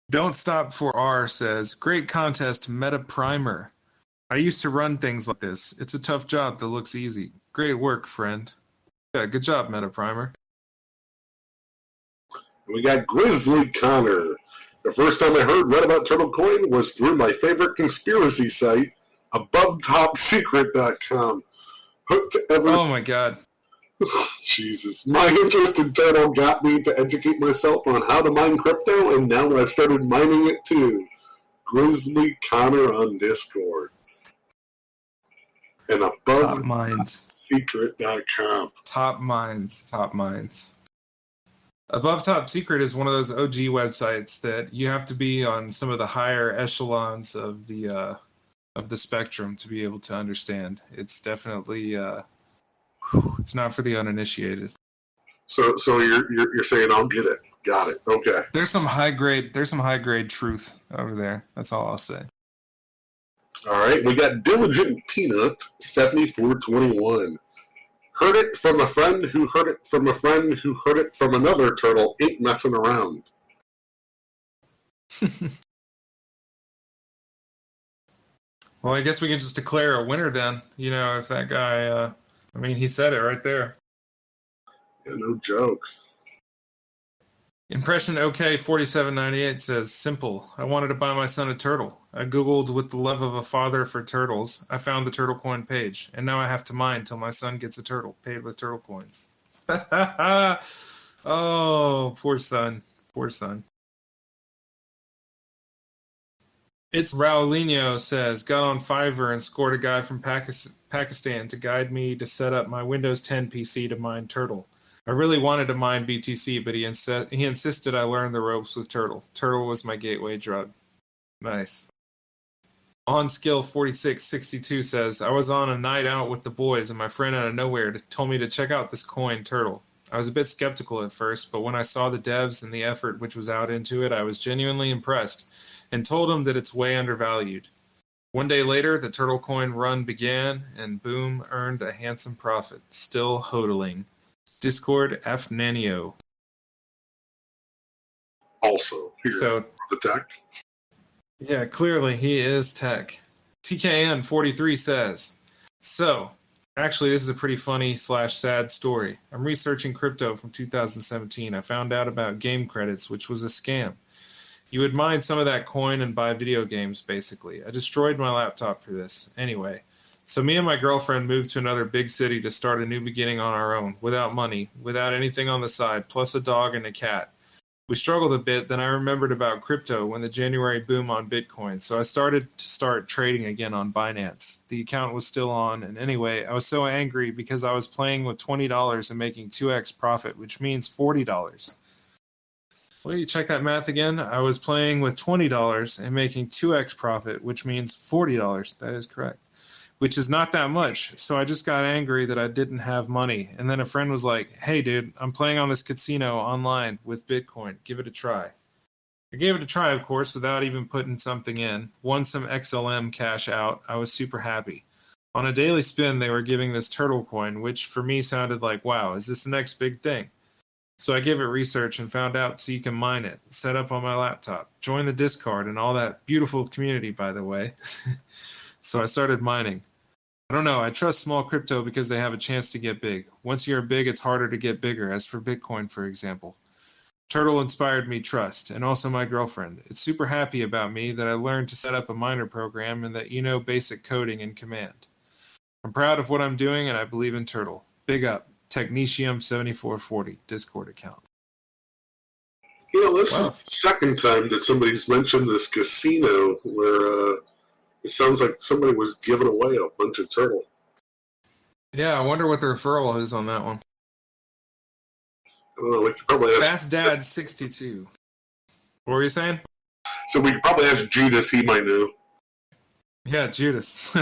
Don't Stop for R says, Great contest, MetaPrinter. I used to run things like this. It's a tough job that looks easy. Great work, friend. Yeah, good job, MetaPrinter. We got Grizzly Connor. The first time I heard read about Turtle Coin was through my favorite conspiracy site, AboveTopSecret.com. Hooked ever. Oh my god. (laughs) Jesus. My interest in Turtle got me to educate myself on how to mine crypto, and now I've started mining it too. Grizzly Connor on Discord. And above Top Minds. Secret.com. Top Minds. Top Minds. Above Top Secret is one of those OG websites that you have to be on some of the higher echelons of the uh, of the spectrum to be able to understand. It's definitely uh, it's not for the uninitiated. So, so you're, you're you're saying I'll get it. Got it. Okay. There's some high grade. There's some high grade truth over there. That's all I'll say. All right, we got Diligent Peanut seventy four twenty one. Heard it from a friend who heard it from a friend who heard it from another turtle. Ain't messing around. (laughs) well, I guess we can just declare a winner then. You know, if that guy, uh, I mean, he said it right there. Yeah, no joke. Impression OK 4798 says simple. I wanted to buy my son a turtle. I googled with the love of a father for turtles. I found the turtle coin page, and now I have to mine till my son gets a turtle paid with turtle coins. (laughs) oh, poor son. Poor son. It's Raulinho says, got on Fiverr and scored a guy from Pakistan to guide me to set up my Windows 10 PC to mine Turtle. I really wanted to mine BTC, but he, insi- he insisted I learn the ropes with Turtle. Turtle was my gateway drug. Nice. On skill 4662 says, I was on a night out with the boys, and my friend out of nowhere told me to check out this coin, Turtle. I was a bit skeptical at first, but when I saw the devs and the effort which was out into it, I was genuinely impressed and told him that it's way undervalued. One day later, the Turtle coin run began, and Boom earned a handsome profit, still hodling. Discord F Nanio. Also, so the tech. Yeah, clearly he is tech. TKN forty three says. So, actually, this is a pretty funny slash sad story. I'm researching crypto from 2017. I found out about game credits, which was a scam. You would mine some of that coin and buy video games, basically. I destroyed my laptop for this. Anyway, so me and my girlfriend moved to another big city to start a new beginning on our own, without money, without anything on the side, plus a dog and a cat. We struggled a bit, then I remembered about crypto when the January boom on Bitcoin, so I started to start trading again on Binance. The account was still on, and anyway, I was so angry because I was playing with $20 and making 2x profit, which means $40. Well, you check that math again. I was playing with $20 and making 2x profit, which means $40. That is correct which is not that much. So I just got angry that I didn't have money. And then a friend was like, hey, dude, I'm playing on this casino online with Bitcoin. Give it a try. I gave it a try, of course, without even putting something in. Won some XLM cash out. I was super happy. On a daily spin, they were giving this turtle coin, which for me sounded like, wow, is this the next big thing? So I gave it research and found out so you can mine it, set up on my laptop, join the Discord and all that beautiful community, by the way. (laughs) so I started mining. I don't know. I trust small crypto because they have a chance to get big. Once you're big, it's harder to get bigger, as for Bitcoin, for example. Turtle inspired me trust, and also my girlfriend. It's super happy about me that I learned to set up a miner program and that you know basic coding and command. I'm proud of what I'm doing and I believe in Turtle. Big up. Technetium7440 Discord account. You know, this wow. is the second time that somebody's mentioned this casino where uh, it sounds like somebody was giving away a bunch of turtle. Yeah, I wonder what the referral is on that one. I don't know. We could probably ask. Fast Dad 62. What were you saying? So we could probably ask Judas. He might know. Yeah, Judas.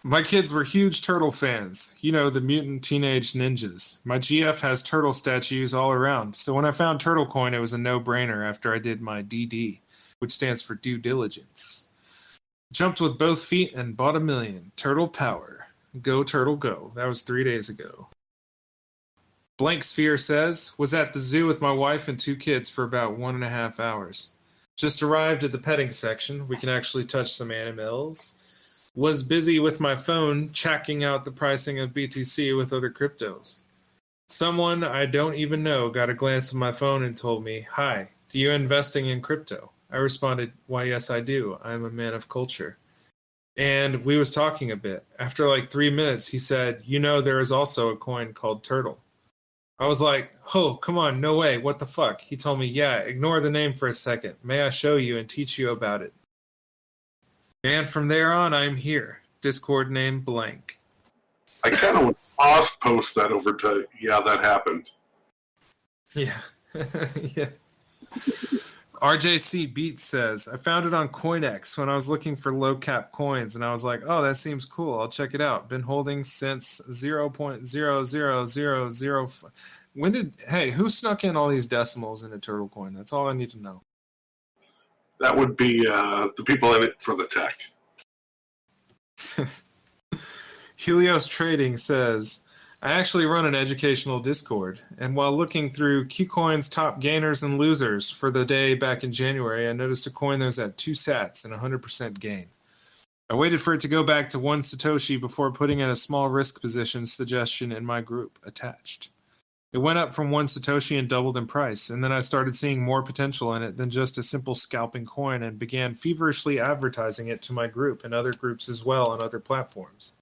(laughs) My kids were huge turtle fans. You know, the mutant teenage ninjas. My GF has turtle statues all around. So when I found Turtle Coin, it was a no brainer after I did my DD, which stands for due diligence. Jumped with both feet and bought a million. Turtle power. Go, turtle, go. That was three days ago. Blank Sphere says, was at the zoo with my wife and two kids for about one and a half hours. Just arrived at the petting section. We can actually touch some animals was busy with my phone checking out the pricing of BTC with other cryptos. Someone I don't even know got a glance at my phone and told me, Hi, do you investing in crypto? I responded, Why, yes, I do. I'm a man of culture. And we was talking a bit. After like three minutes, he said, You know, there is also a coin called Turtle. I was like, Oh, come on, no way. What the fuck? He told me, Yeah, ignore the name for a second. May I show you and teach you about it? And from there on, I'm here. Discord name blank. I kind of want to pause post that over to, yeah, that happened. (laughs) Yeah. (laughs) yeah. RJC Beat says, I found it on CoinEx when I was looking for low cap coins, and I was like, oh, that seems cool. I'll check it out. Been holding since 0.00005. When did, hey, who snuck in all these decimals into Turtle Coin? That's all I need to know. That would be uh, the people in it for the tech. (laughs) Helios Trading says, I actually run an educational Discord, and while looking through KuCoin's top gainers and losers for the day back in January, I noticed a coin that was at two sats and 100% gain. I waited for it to go back to one Satoshi before putting in a small risk position suggestion in my group attached. It went up from one Satoshi and doubled in price, and then I started seeing more potential in it than just a simple scalping coin and began feverishly advertising it to my group and other groups as well on other platforms.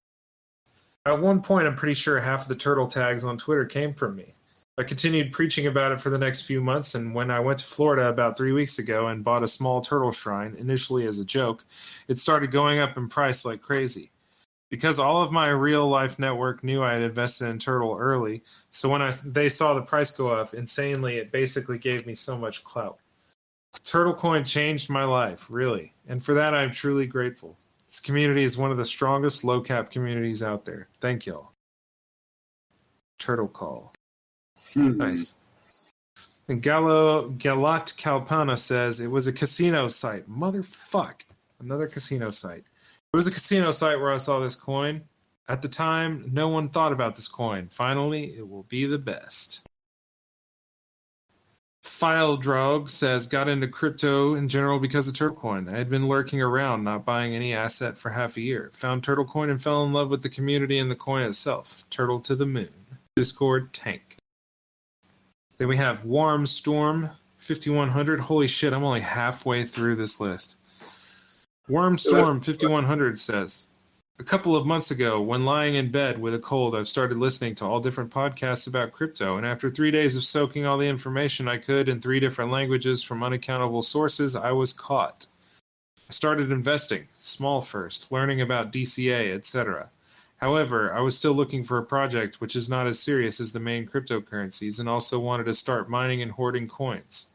At one point, I'm pretty sure half of the turtle tags on Twitter came from me. I continued preaching about it for the next few months, and when I went to Florida about three weeks ago and bought a small turtle shrine, initially as a joke, it started going up in price like crazy because all of my real life network knew I had invested in Turtle early. So when I they saw the price go up insanely, it basically gave me so much clout. Turtle Coin changed my life, really, and for that I'm truly grateful. This community is one of the strongest low cap communities out there. Thank y'all. Turtle Call. Mm-hmm. Nice. And Gallo Galat Kalpana says it was a casino site. Motherfuck. Another casino site. It was a casino site where I saw this coin. At the time, no one thought about this coin. Finally, it will be the best. File Drog says, got into crypto in general because of Turtlecoin. I had been lurking around, not buying any asset for half a year. Found Turtlecoin and fell in love with the community and the coin itself. Turtle to the moon. Discord tank. Then we have Warm Storm 5100. Holy shit, I'm only halfway through this list. Wormstorm 5100 says, a couple of months ago, when lying in bed with a cold, I've started listening to all different podcasts about crypto, and after three days of soaking all the information I could in three different languages from unaccountable sources, I was caught. I started investing, small first, learning about DCA, etc. However, I was still looking for a project which is not as serious as the main cryptocurrencies and also wanted to start mining and hoarding coins.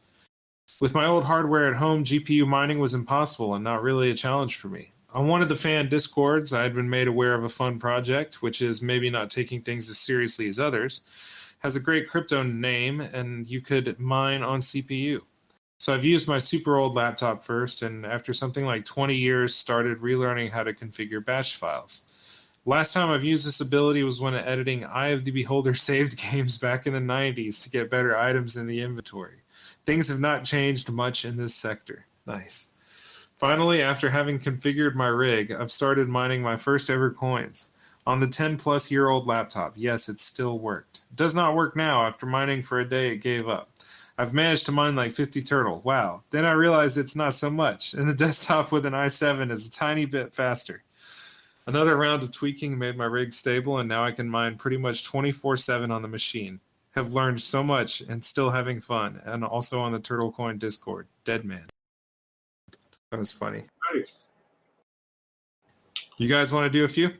With my old hardware at home, GPU mining was impossible and not really a challenge for me. On one of the fan discords, I had been made aware of a fun project, which is maybe not taking things as seriously as others, has a great crypto name, and you could mine on CPU. So I've used my super old laptop first, and after something like 20 years, started relearning how to configure batch files. Last time I've used this ability was when editing Eye of the Beholder (laughs) saved games back in the 90s to get better items in the inventory. Things have not changed much in this sector. Nice. Finally, after having configured my rig, I've started mining my first ever coins. On the 10 plus year old laptop, yes, it still worked. It does not work now. After mining for a day, it gave up. I've managed to mine like 50 turtle. Wow. Then I realized it's not so much, and the (laughs) desktop with an i7 is a tiny bit faster. Another round of tweaking made my rig stable, and now I can mine pretty much 24 7 on the machine. Have learned so much and still having fun, and also on the Turtle Coin Discord. Dead man. That was funny. Nice. You guys want to do a few?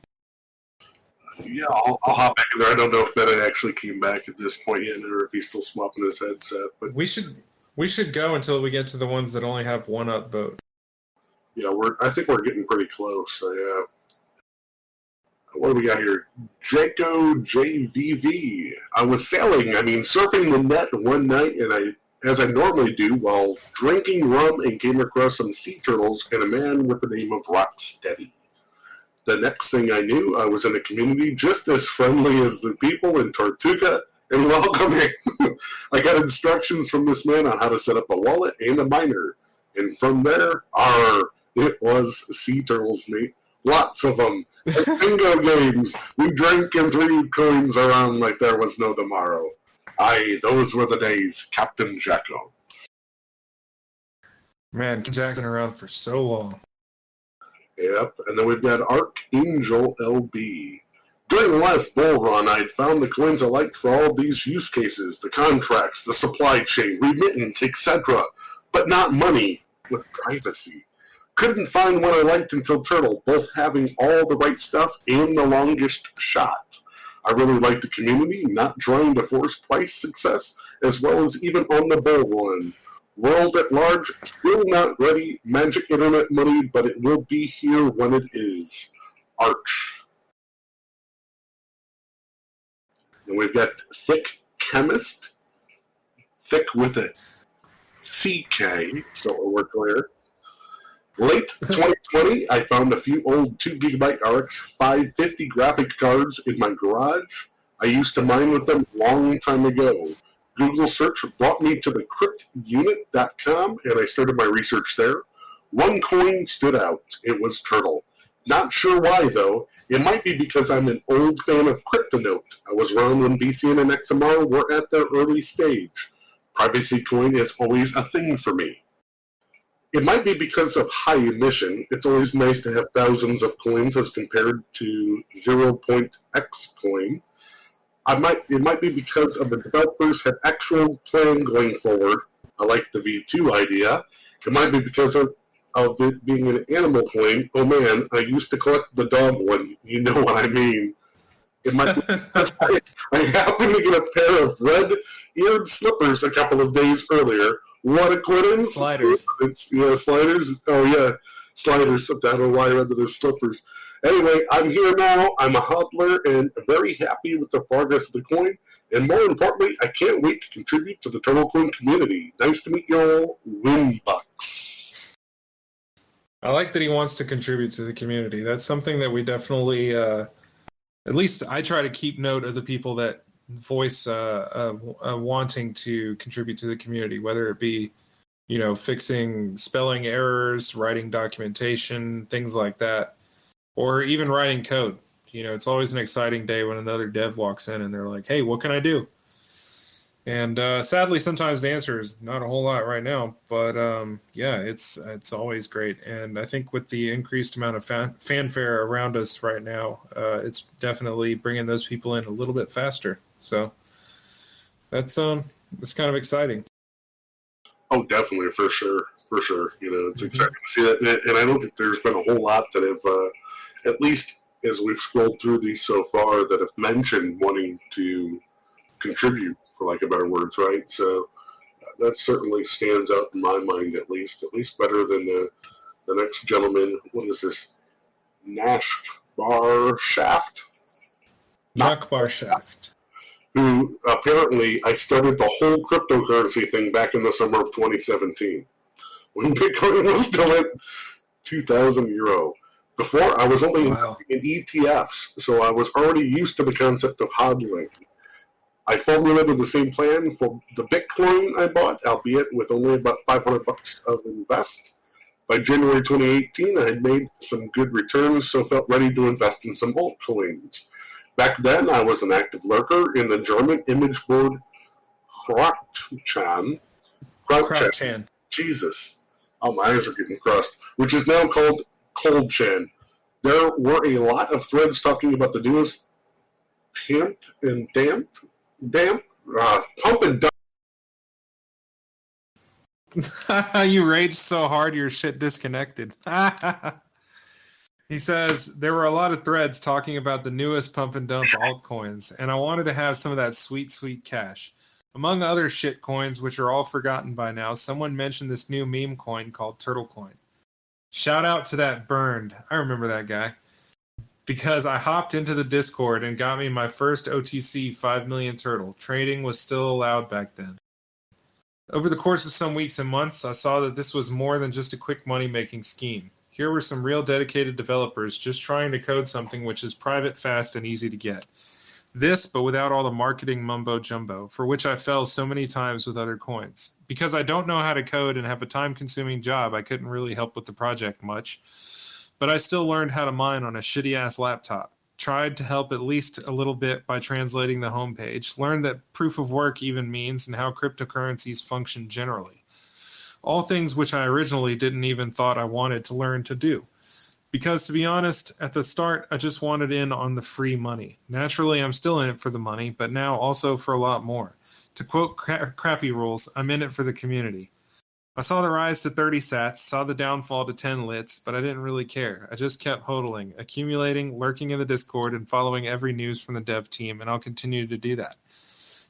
Yeah, I'll, I'll hop back in there. I don't know if Bennett actually came back at this point yet, or if he's still swapping his headset. But We should we should go until we get to the ones that only have one upvote. yeah, we're. I think we're getting pretty close. So yeah. What do we got here? Jaco JVV. I was sailing, I mean, surfing the net one night, and I, as I normally do, while drinking rum, and came across some sea turtles and a man with the name of Rocksteady. The next thing I knew, I was in a community just as friendly as the people in Tortuga and welcoming. (laughs) I got instructions from this man on how to set up a wallet and a miner. And from there, our it was sea turtles, mate. Lots of them. Bingo (laughs) games. We drank and threw coins around like there was no tomorrow. Aye, those were the days, Captain Jacko. Man, Jack's been around for so long. Yep, and then we've got Archangel LB. During the last bull run, I'd found the coins I liked for all these use cases the contracts, the supply chain, remittance, etc. But not money with privacy. Couldn't find one I liked until Turtle, both having all the right stuff and the longest shot. I really like the community, not trying to force price success, as well as even on the bull run. World at large, still not ready. Magic internet money, but it will be here when it is. Arch. And we've got Thick Chemist. Thick with a CK, so we're clear. Late 2020, I found a few old 2 gigabyte RX 550 graphic cards in my garage. I used to mine with them a long time ago. Google search brought me to the cryptunit.com and I started my research there. One coin stood out. It was Turtle. Not sure why though. It might be because I'm an old fan of Cryptonote. I was around when BCN and XMR were at their early stage. Privacy coin is always a thing for me. It might be because of high emission. It's always nice to have thousands of coins as compared to 0.x coin. I might it might be because of the developers have actual plan going forward. I like the V2 idea. It might be because of, of it being an animal coin. Oh man, I used to collect the dog one. You know what I mean. It might be (laughs) I, I happened to get a pair of red-eared slippers a couple of days earlier. What a coincidence! Sliders. It's yeah, sliders. Oh yeah, sliders. I don't know why I under the slippers. Anyway, I'm here now. I'm a hodler and very happy with the progress of the coin. And more importantly, I can't wait to contribute to the Turtle Coin community. Nice to meet you all, Wimbucks. I like that he wants to contribute to the community. That's something that we definitely, uh, at least I try to keep note of the people that voice uh, uh, uh, wanting to contribute to the community, whether it be, you know, fixing spelling errors, writing documentation, things like that, or even writing code. You know, it's always an exciting day when another dev walks in and they're like, "Hey, what can I do?" And uh, sadly, sometimes the answer is not a whole lot right now. But um, yeah, it's it's always great. And I think with the increased amount of fan- fanfare around us right now, uh, it's definitely bringing those people in a little bit faster. So that's um that's kind of exciting. Oh, definitely, for sure, for sure. You know, it's exciting to see that, and and I don't think there's been a whole lot that have, uh, at least as we've scrolled through these so far, that have mentioned wanting to contribute, for lack of better words, right? So uh, that certainly stands out in my mind, at least, at least better than the the next gentleman. What is this? Nash Bar Shaft. Nakbar Shaft. Who apparently I started the whole cryptocurrency thing back in the summer of 2017 when (laughs) Bitcoin was still at 2,000 euro. Before, I was only Wow. in ETFs, so I was already used to the concept of hodling. I formulated the same plan for the Bitcoin I bought, albeit with only about 500 bucks of invest. By January 2018, I had made some good returns, so felt ready to invest in some altcoins. Back then, I was an active lurker in the German image board Krautchan. Krautchan. Jesus. Oh, my eyes are getting crossed. Which is now called Kohlchan. There were a lot of threads talking about the newest pimp and damp, damp, uh, pump and dump. (laughs) you raged so hard your shit disconnected. (laughs) he says there were a lot of threads talking about the newest pump and dump altcoins, and I wanted to have some of that sweet, sweet cash. Among other shit coins, which are all forgotten by now, someone mentioned this new meme coin called Turtle Coin. Shout out to that burned. I remember that guy. Because I hopped into the Discord and got me my first OTC 5 million turtle. Trading was still allowed back then. Over the course of some weeks and months, I saw that this was more than just a quick money making scheme. Here were some real dedicated developers just trying to code something which is private, fast, and easy to get. This, but without all the marketing mumbo jumbo, for which I fell so many times with other coins. Because I don't know how to code and have a time consuming job, I couldn't really help with the project much. But I still learned how to mine on a shitty ass laptop. Tried to help at least a little bit by translating the homepage. Learned that proof of work even means and how cryptocurrencies function generally. All things which I originally didn't even thought I wanted to learn to do. Because to be honest, at the start, I just wanted in on the free money. Naturally, I'm still in it for the money, but now also for a lot more. To quote cra- Crappy Rules, I'm in it for the community. I saw the rise to 30 sats, saw the downfall to 10 lits, but I didn't really care. I just kept hodling, accumulating, lurking in the Discord, and following every news from the dev team, and I'll continue to do that.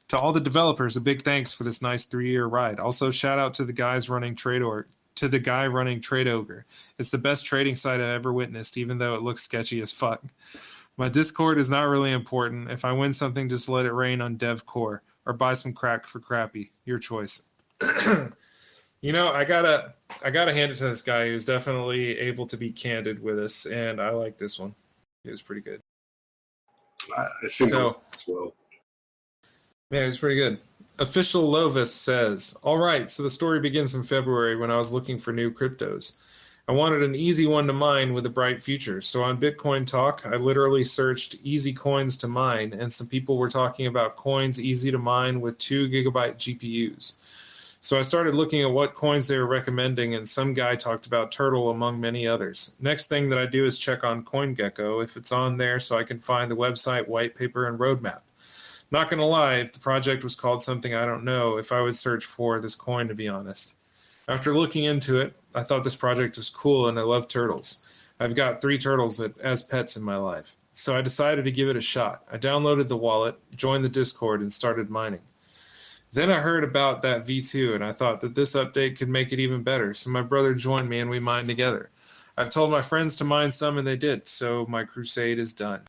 To all the developers, a big thanks for this nice three-year ride. Also, shout out to the guys running Trade or to the guy running Trade Ogre. It's the best trading site I've ever witnessed, even though it looks sketchy as fuck. My Discord is not really important. If I win something, just let it rain on DevCore or buy some crack for crappy. Your choice. (clears throat) you know, I gotta I gotta hand it to this guy who's definitely able to be candid with us, and I like this one. It was pretty good. I, I So- as well. Yeah, it was pretty good. Official Lovis says, All right, so the story begins in February when I was looking for new cryptos. I wanted an easy one to mine with a bright future. So on Bitcoin Talk, I literally searched easy coins to mine, and some people were talking about coins easy to mine with 2 gigabyte GPUs. So I started looking at what coins they were recommending, and some guy talked about Turtle among many others. Next thing that I do is check on CoinGecko if it's on there so I can find the website, white paper, and roadmap. Not gonna lie, if the project was called something I don't know, if I would search for this coin, to be honest. After looking into it, I thought this project was cool and I love turtles. I've got three turtles that, as pets in my life. So I decided to give it a shot. I downloaded the wallet, joined the Discord, and started mining. Then I heard about that V2 and I thought that this update could make it even better. So my brother joined me and we mined together. I've told my friends to mine some and they did, so my crusade is done.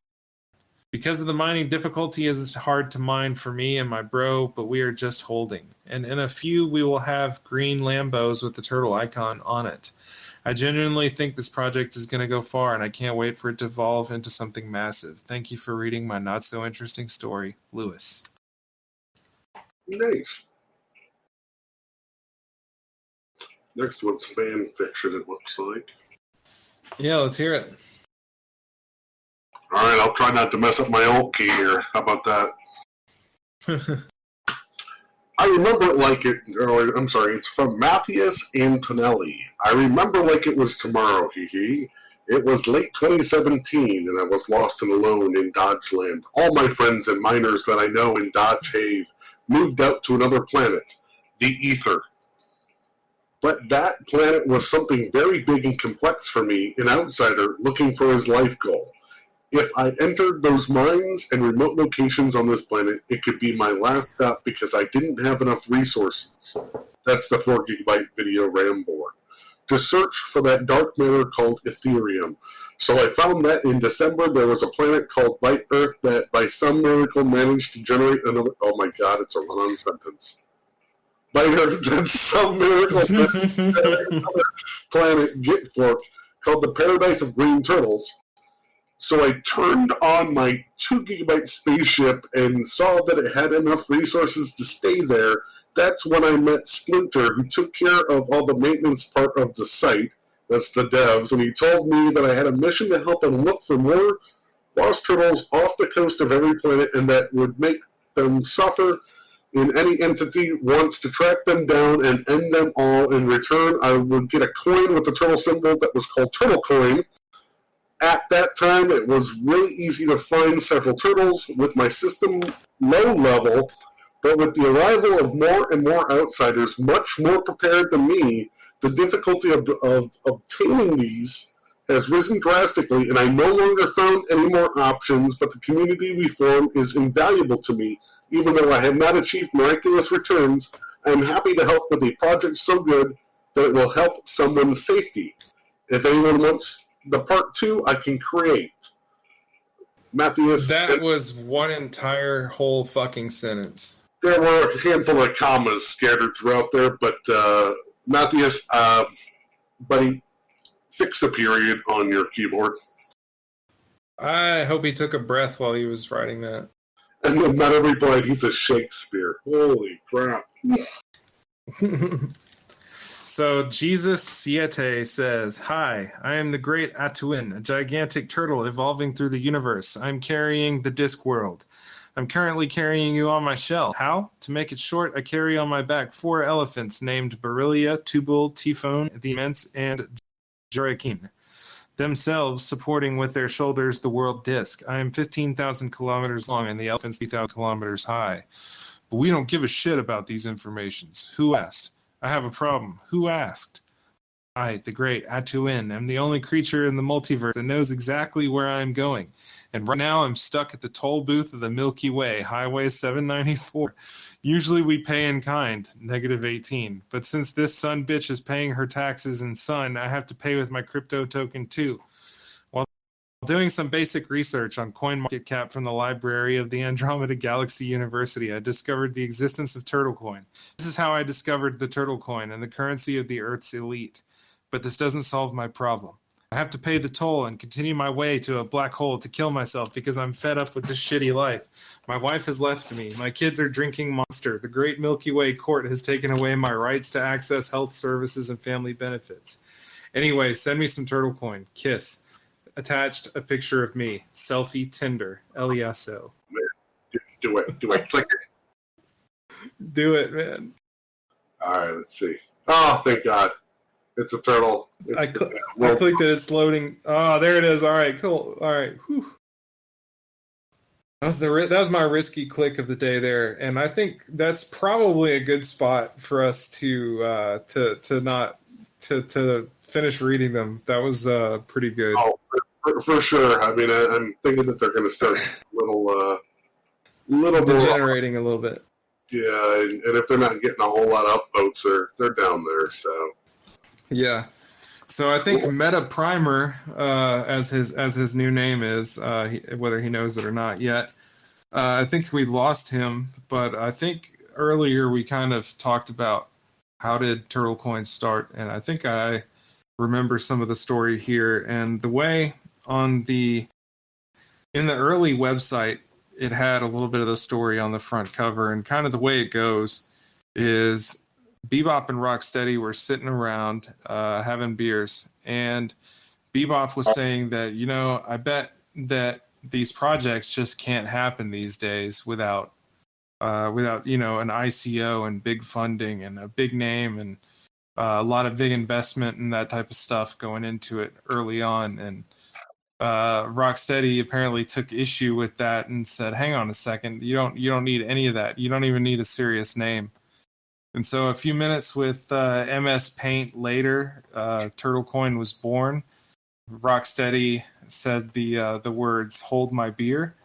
Because of the mining difficulty, it's hard to mine for me and my bro, but we are just holding. And in a few, we will have green Lambos with the turtle icon on it. I genuinely think this project is going to go far, and I can't wait for it to evolve into something massive. Thank you for reading my not so interesting story, Lewis. Nice. Next one's fan fiction, it looks like. Yeah, let's hear it. All right, I'll try not to mess up my old key here. How about that? (laughs) I remember it like it, or I'm sorry, it's from Matthias Antonelli. I remember like it was tomorrow, hee hee. It was late 2017, and I was lost and alone in Dogeland. All my friends and miners that I know in Doge Have moved out to another planet, the Ether. But that planet was something very big and complex for me, an outsider looking for his life goal. If I entered those mines and remote locations on this planet, it could be my last stop because I didn't have enough resources. That's the 4 gigabyte video RAM board. To search for that dark matter called Ethereum. So I found that in December there was a planet called White Earth that by some miracle managed to generate another. Oh my god, it's a on sentence. White Earth (laughs) some miracle another (laughs) planet, Gitfork, called the Paradise of Green Turtles. So I turned on my two gigabyte spaceship and saw that it had enough resources to stay there. That's when I met Splinter, who took care of all the maintenance part of the site. That's the devs, and he told me that I had a mission to help him look for more lost turtles off the coast of every planet, and that would make them suffer when any entity wants to track them down and end them all. In return, I would get a coin with the turtle symbol that was called Turtle Coin. At that time, it was really easy to find several turtles with my system low level, but with the arrival of more and more outsiders, much more prepared than me, the difficulty of, of obtaining these has risen drastically, and I no longer found any more options, but the community we form is invaluable to me. Even though I have not achieved miraculous returns, I am happy to help with a project so good that it will help someone's safety. If anyone wants the part two, I can create. Matthias. That was one entire whole fucking sentence. There were a handful of commas scattered throughout there, but uh, Matthias, uh, buddy, fix the period on your keyboard. I hope he took a breath while he was writing that. And then not every blind, he's a Shakespeare. Holy crap. (laughs) so Jesus Siete says, Hi, I am the great Atuin, a gigantic turtle evolving through the universe. I'm carrying the disc world. I'm currently carrying you on my shell. How? To make it short, I carry on my back four elephants named Berilia, Tubul, Typhon, the Immense, and Jerakeen, themselves supporting with their shoulders the world disk. I am 15,000 kilometers long and the elephant's 3,000 kilometers high. But we don't give a shit about these informations. Who asked? I have a problem. Who asked? I, the great Atuin, am the only creature in the multiverse that knows exactly where I am going. And right now I'm stuck at the toll booth of the Milky Way, Highway 794. Usually we pay in kind, negative 18. But since this son bitch is paying her taxes in Sun, I have to pay with my crypto token too. Doing some basic research on CoinMarketCap from the library of the Andromeda Galaxy University, I discovered the existence of Turtlecoin. This is how I discovered the Turtlecoin and the currency of the Earth's elite. But this doesn't solve my problem. I have to pay the toll and continue my way to a black hole to kill myself because I'm fed up with this shitty life. My wife has left me. My kids are drinking Monster. The Great Milky Way Court has taken away my rights to access health services and family benefits. Anyway, send me some turtle coin. Kiss. Attached a picture of me. Selfie Tinder. Eliaso. Do, do it. Do it. Click it. (laughs) Do it, man. All right, let's see. Oh, thank God. It's a turtle. It's, I, cl- I, clicked it. It's loading. Oh, there it is. All right, cool. All right. Whew. That was the that was my risky click of the day there, and I think that's probably a good spot for us to uh, to to not to to finish reading them. That was uh, pretty good. Oh, for, for sure. I mean, I, am thinking that they're going to start a little uh, little degenerating a little bit. Yeah, and, and, if they're not getting a whole lot of upvotes, they're they're down there. So yeah. So I think MetaPrinter, uh, as his as his new name is, uh, he, whether he knows it or not yet, uh, I think we lost him. But I think earlier we kind of talked about how did Turtle Coin start, and I think I remember some of the story here and the way on the in the early website it had a little bit of the story on the front cover and kind of the way it goes is Bebop and Rocksteady were sitting around uh, having beers, and Bebop was saying that you know I bet that these projects just can't happen these days without uh, without you know an ICO and big funding and a big name and uh, a lot of big investment and that type of stuff going into it early on and. Uh, Rocksteady apparently took issue with that and said, "Hang on a second, you don't you don't need any of that. You don't even need a serious name." And so, a few minutes with uh, MS Paint later, uh, Turtle Coin was born. Rocksteady said the uh, the words "Hold my beer,"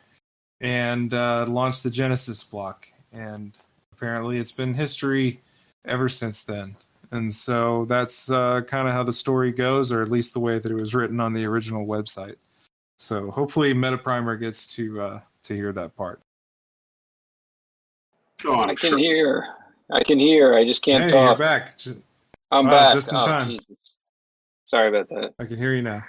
and uh, launched the Genesis block. And apparently, it's been history ever since then. And so that's uh, kind of how the story goes, or at least the way that it was written on the original website. So hopefully, MetaPrinter gets to uh, to hear that part. Oh, I can sure. hear. I can hear. I just can't hey, talk. You're back. I'm wow, back. Just in oh, time. Jesus. Sorry about that. I can hear you now.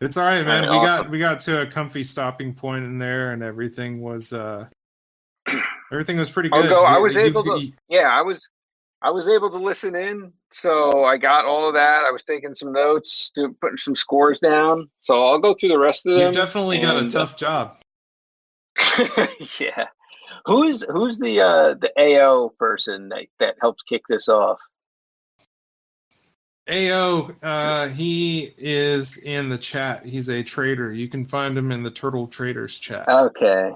It's all right, man. All right, we awesome. got we got to a comfy stopping point in there, and everything was uh (clears throat) everything was pretty good. go- I was you've- able to- you- Yeah, I was I was able to listen in, so I got all of that. I was taking some notes, do, putting some scores down. So I'll go through the rest of them. You've definitely got a uh, tough job. (laughs) yeah. Who's who's the uh the AO person that that helps kick this off? Ao, uh, he is in the chat. He's a trader. You can find him in the Turtle Traders chat. Okay.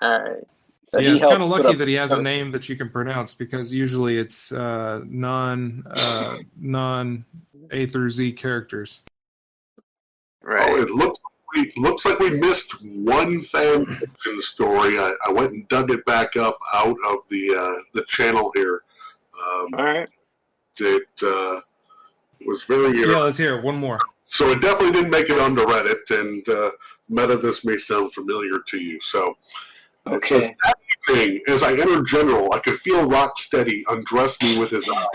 All right. So yeah, he it's kind of lucky up- that he has a name that you can pronounce because usually it's uh, non uh, non A through Z characters. Right. Oh, Right. it looks we looks like we missed one fan fiction story. I, I went and dug it back up out of the uh, the channel here. Um, All right. it uh, was very Yeah, let's hear one more. so it definitely didn't make it onto Reddit. And uh, Meta, this may sound familiar to you. So Okay. that evening, as I entered General, I could feel Rocksteady undress me with his eye.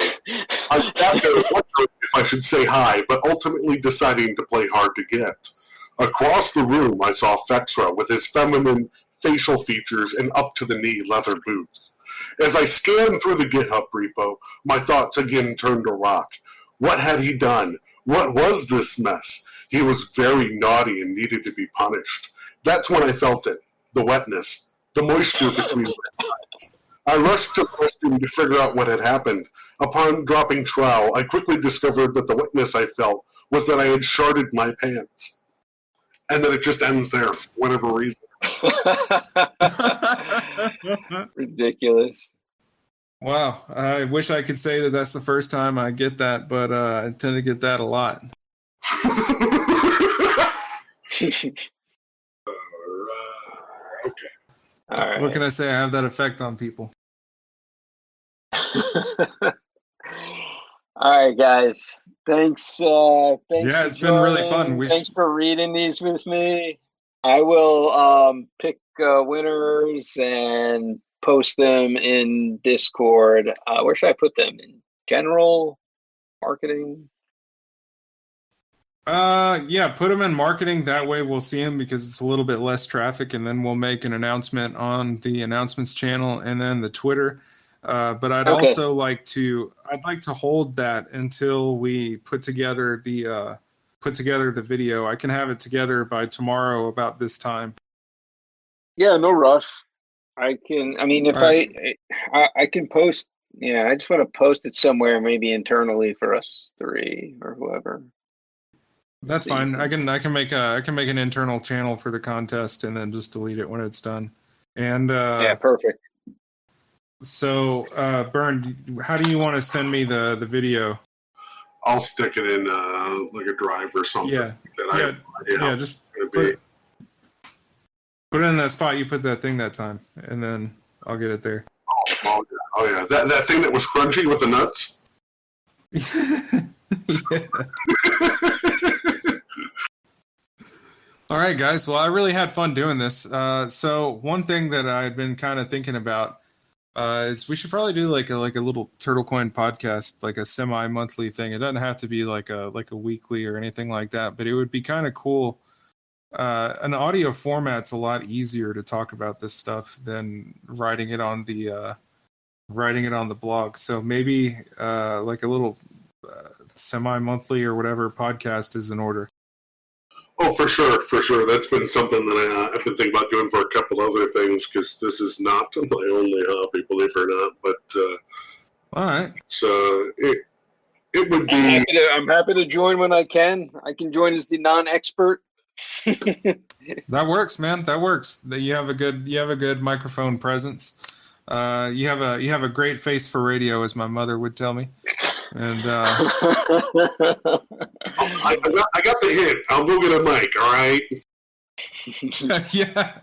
I sat there wondering if I should say hi, but ultimately deciding to play hard to get. Across the room, I saw Fexra with his feminine facial features and up to the knee leather boots. As I scanned through the GitHub repo, my thoughts again turned to Rock. What had he done? What was this mess? He was very naughty and needed to be punished. That's when I felt it the wetness, the moisture between my eyes. I rushed to the restroom to figure out what had happened. Upon dropping trowel, I quickly discovered that the wetness I felt was that I had sharded my pants. And then it just ends there for whatever reason. (laughs) Ridiculous. wow, I wish I could say that that's the first time I get that, but uh, I tend to get that a lot. (laughs) (laughs) okay. All right. What can I say? I have that effect on people. (laughs) All right, guys. Thanks. Uh, thanks Yeah, it's been really fun. We thanks sh- for reading these with me. I will um, pick uh, winners and post them in Discord. Uh, where should I put them? In general marketing. Uh, yeah, put them in marketing. That way we'll see them because it's a little bit less traffic, and then we'll make an announcement on the announcements channel and then the Twitter. Uh, but I'd Okay. also like to, I'd like to hold that until we put together the, uh, put together the video. I can have it together by tomorrow about this time. Yeah, no rush. I can. I mean, if right. I, I, I can post. Yeah, I just want to post it somewhere, maybe internally for us three or whoever. That's See. fine. I can, I can make a, I can make an internal channel for the contest and then just delete it when it's done. And uh, yeah, perfect. so, uh, Burn, how do you want to send me the the video? I'll stick it in uh, like a drive or something Yeah, that I yeah, have no idea yeah. Just put be. it, put it in that spot you put that thing that time, and then I'll get it there. Oh yeah, oh yeah. That that thing that was crunchy with the nuts. yeah. (laughs) (laughs) (laughs) All right, guys. Well, I really had fun doing this. Uh, so one thing that I had been kind of thinking about uh, is we should probably do like a like a little Turtle Coin podcast, like a semi-monthly thing. It doesn't have to be like a like a weekly or anything like that, but it would be kind of cool. Uh, an audio format's a lot easier to talk about this stuff than writing it on the uh, writing it on the blog. So maybe uh, like a little uh, semi-monthly or whatever podcast is in order. Oh, for sure, for sure. That's been something that I, uh, I've been thinking about doing for a couple other things because this is not (laughs) my only hobby, believe it or not. But uh, All right. it's, uh, it it would I'm be happy, to, I'm happy to join when I can. I can join as the non-expert. (laughs) That works, man. That works. That you have a good you have a good microphone presence. Uh, you have a you have a great face for radio, as my mother would tell me. (laughs) And uh, (laughs) I, I, got, I got the hint. I'll go get a mic. All right. (laughs) yeah,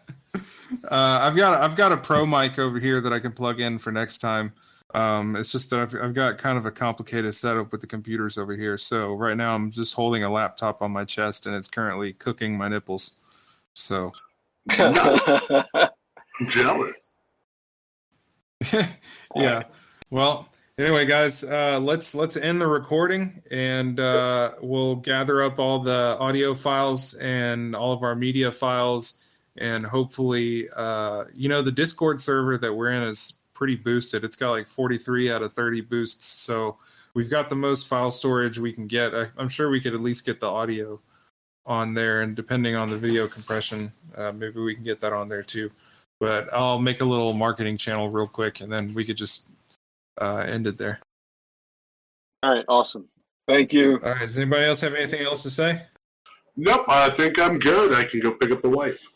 uh, I've got I've got a pro mic over here that I can plug in for next time. Um, it's just that I've, I've got kind of a complicated setup with the computers over here. So right now I'm just holding a laptop on my chest, and it's currently cooking my nipples. So (laughs) I'm jealous. yeah. Well, anyway, guys, uh, let's let's end the recording, and uh, we'll gather up all the audio files and all of our media files, and hopefully, uh, you know, the Discord server that we're in is pretty boosted. It's got like 43 out of 30 boosts, so we've got the most file storage we can get. I, am sure we could at least get the audio on there, and depending on the video compression, uh, maybe we can get that on there too. But I'll make a little marketing channel real quick, and then we could just uh, end it there. All right, awesome. Thank you. All right, does anybody else have anything else to say? Nope, I think I'm good. I can go pick up the wife.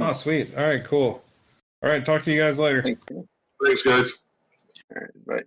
Oh, sweet. All right, cool. All right, talk to you guys later. Thanks, guys. All right, bye.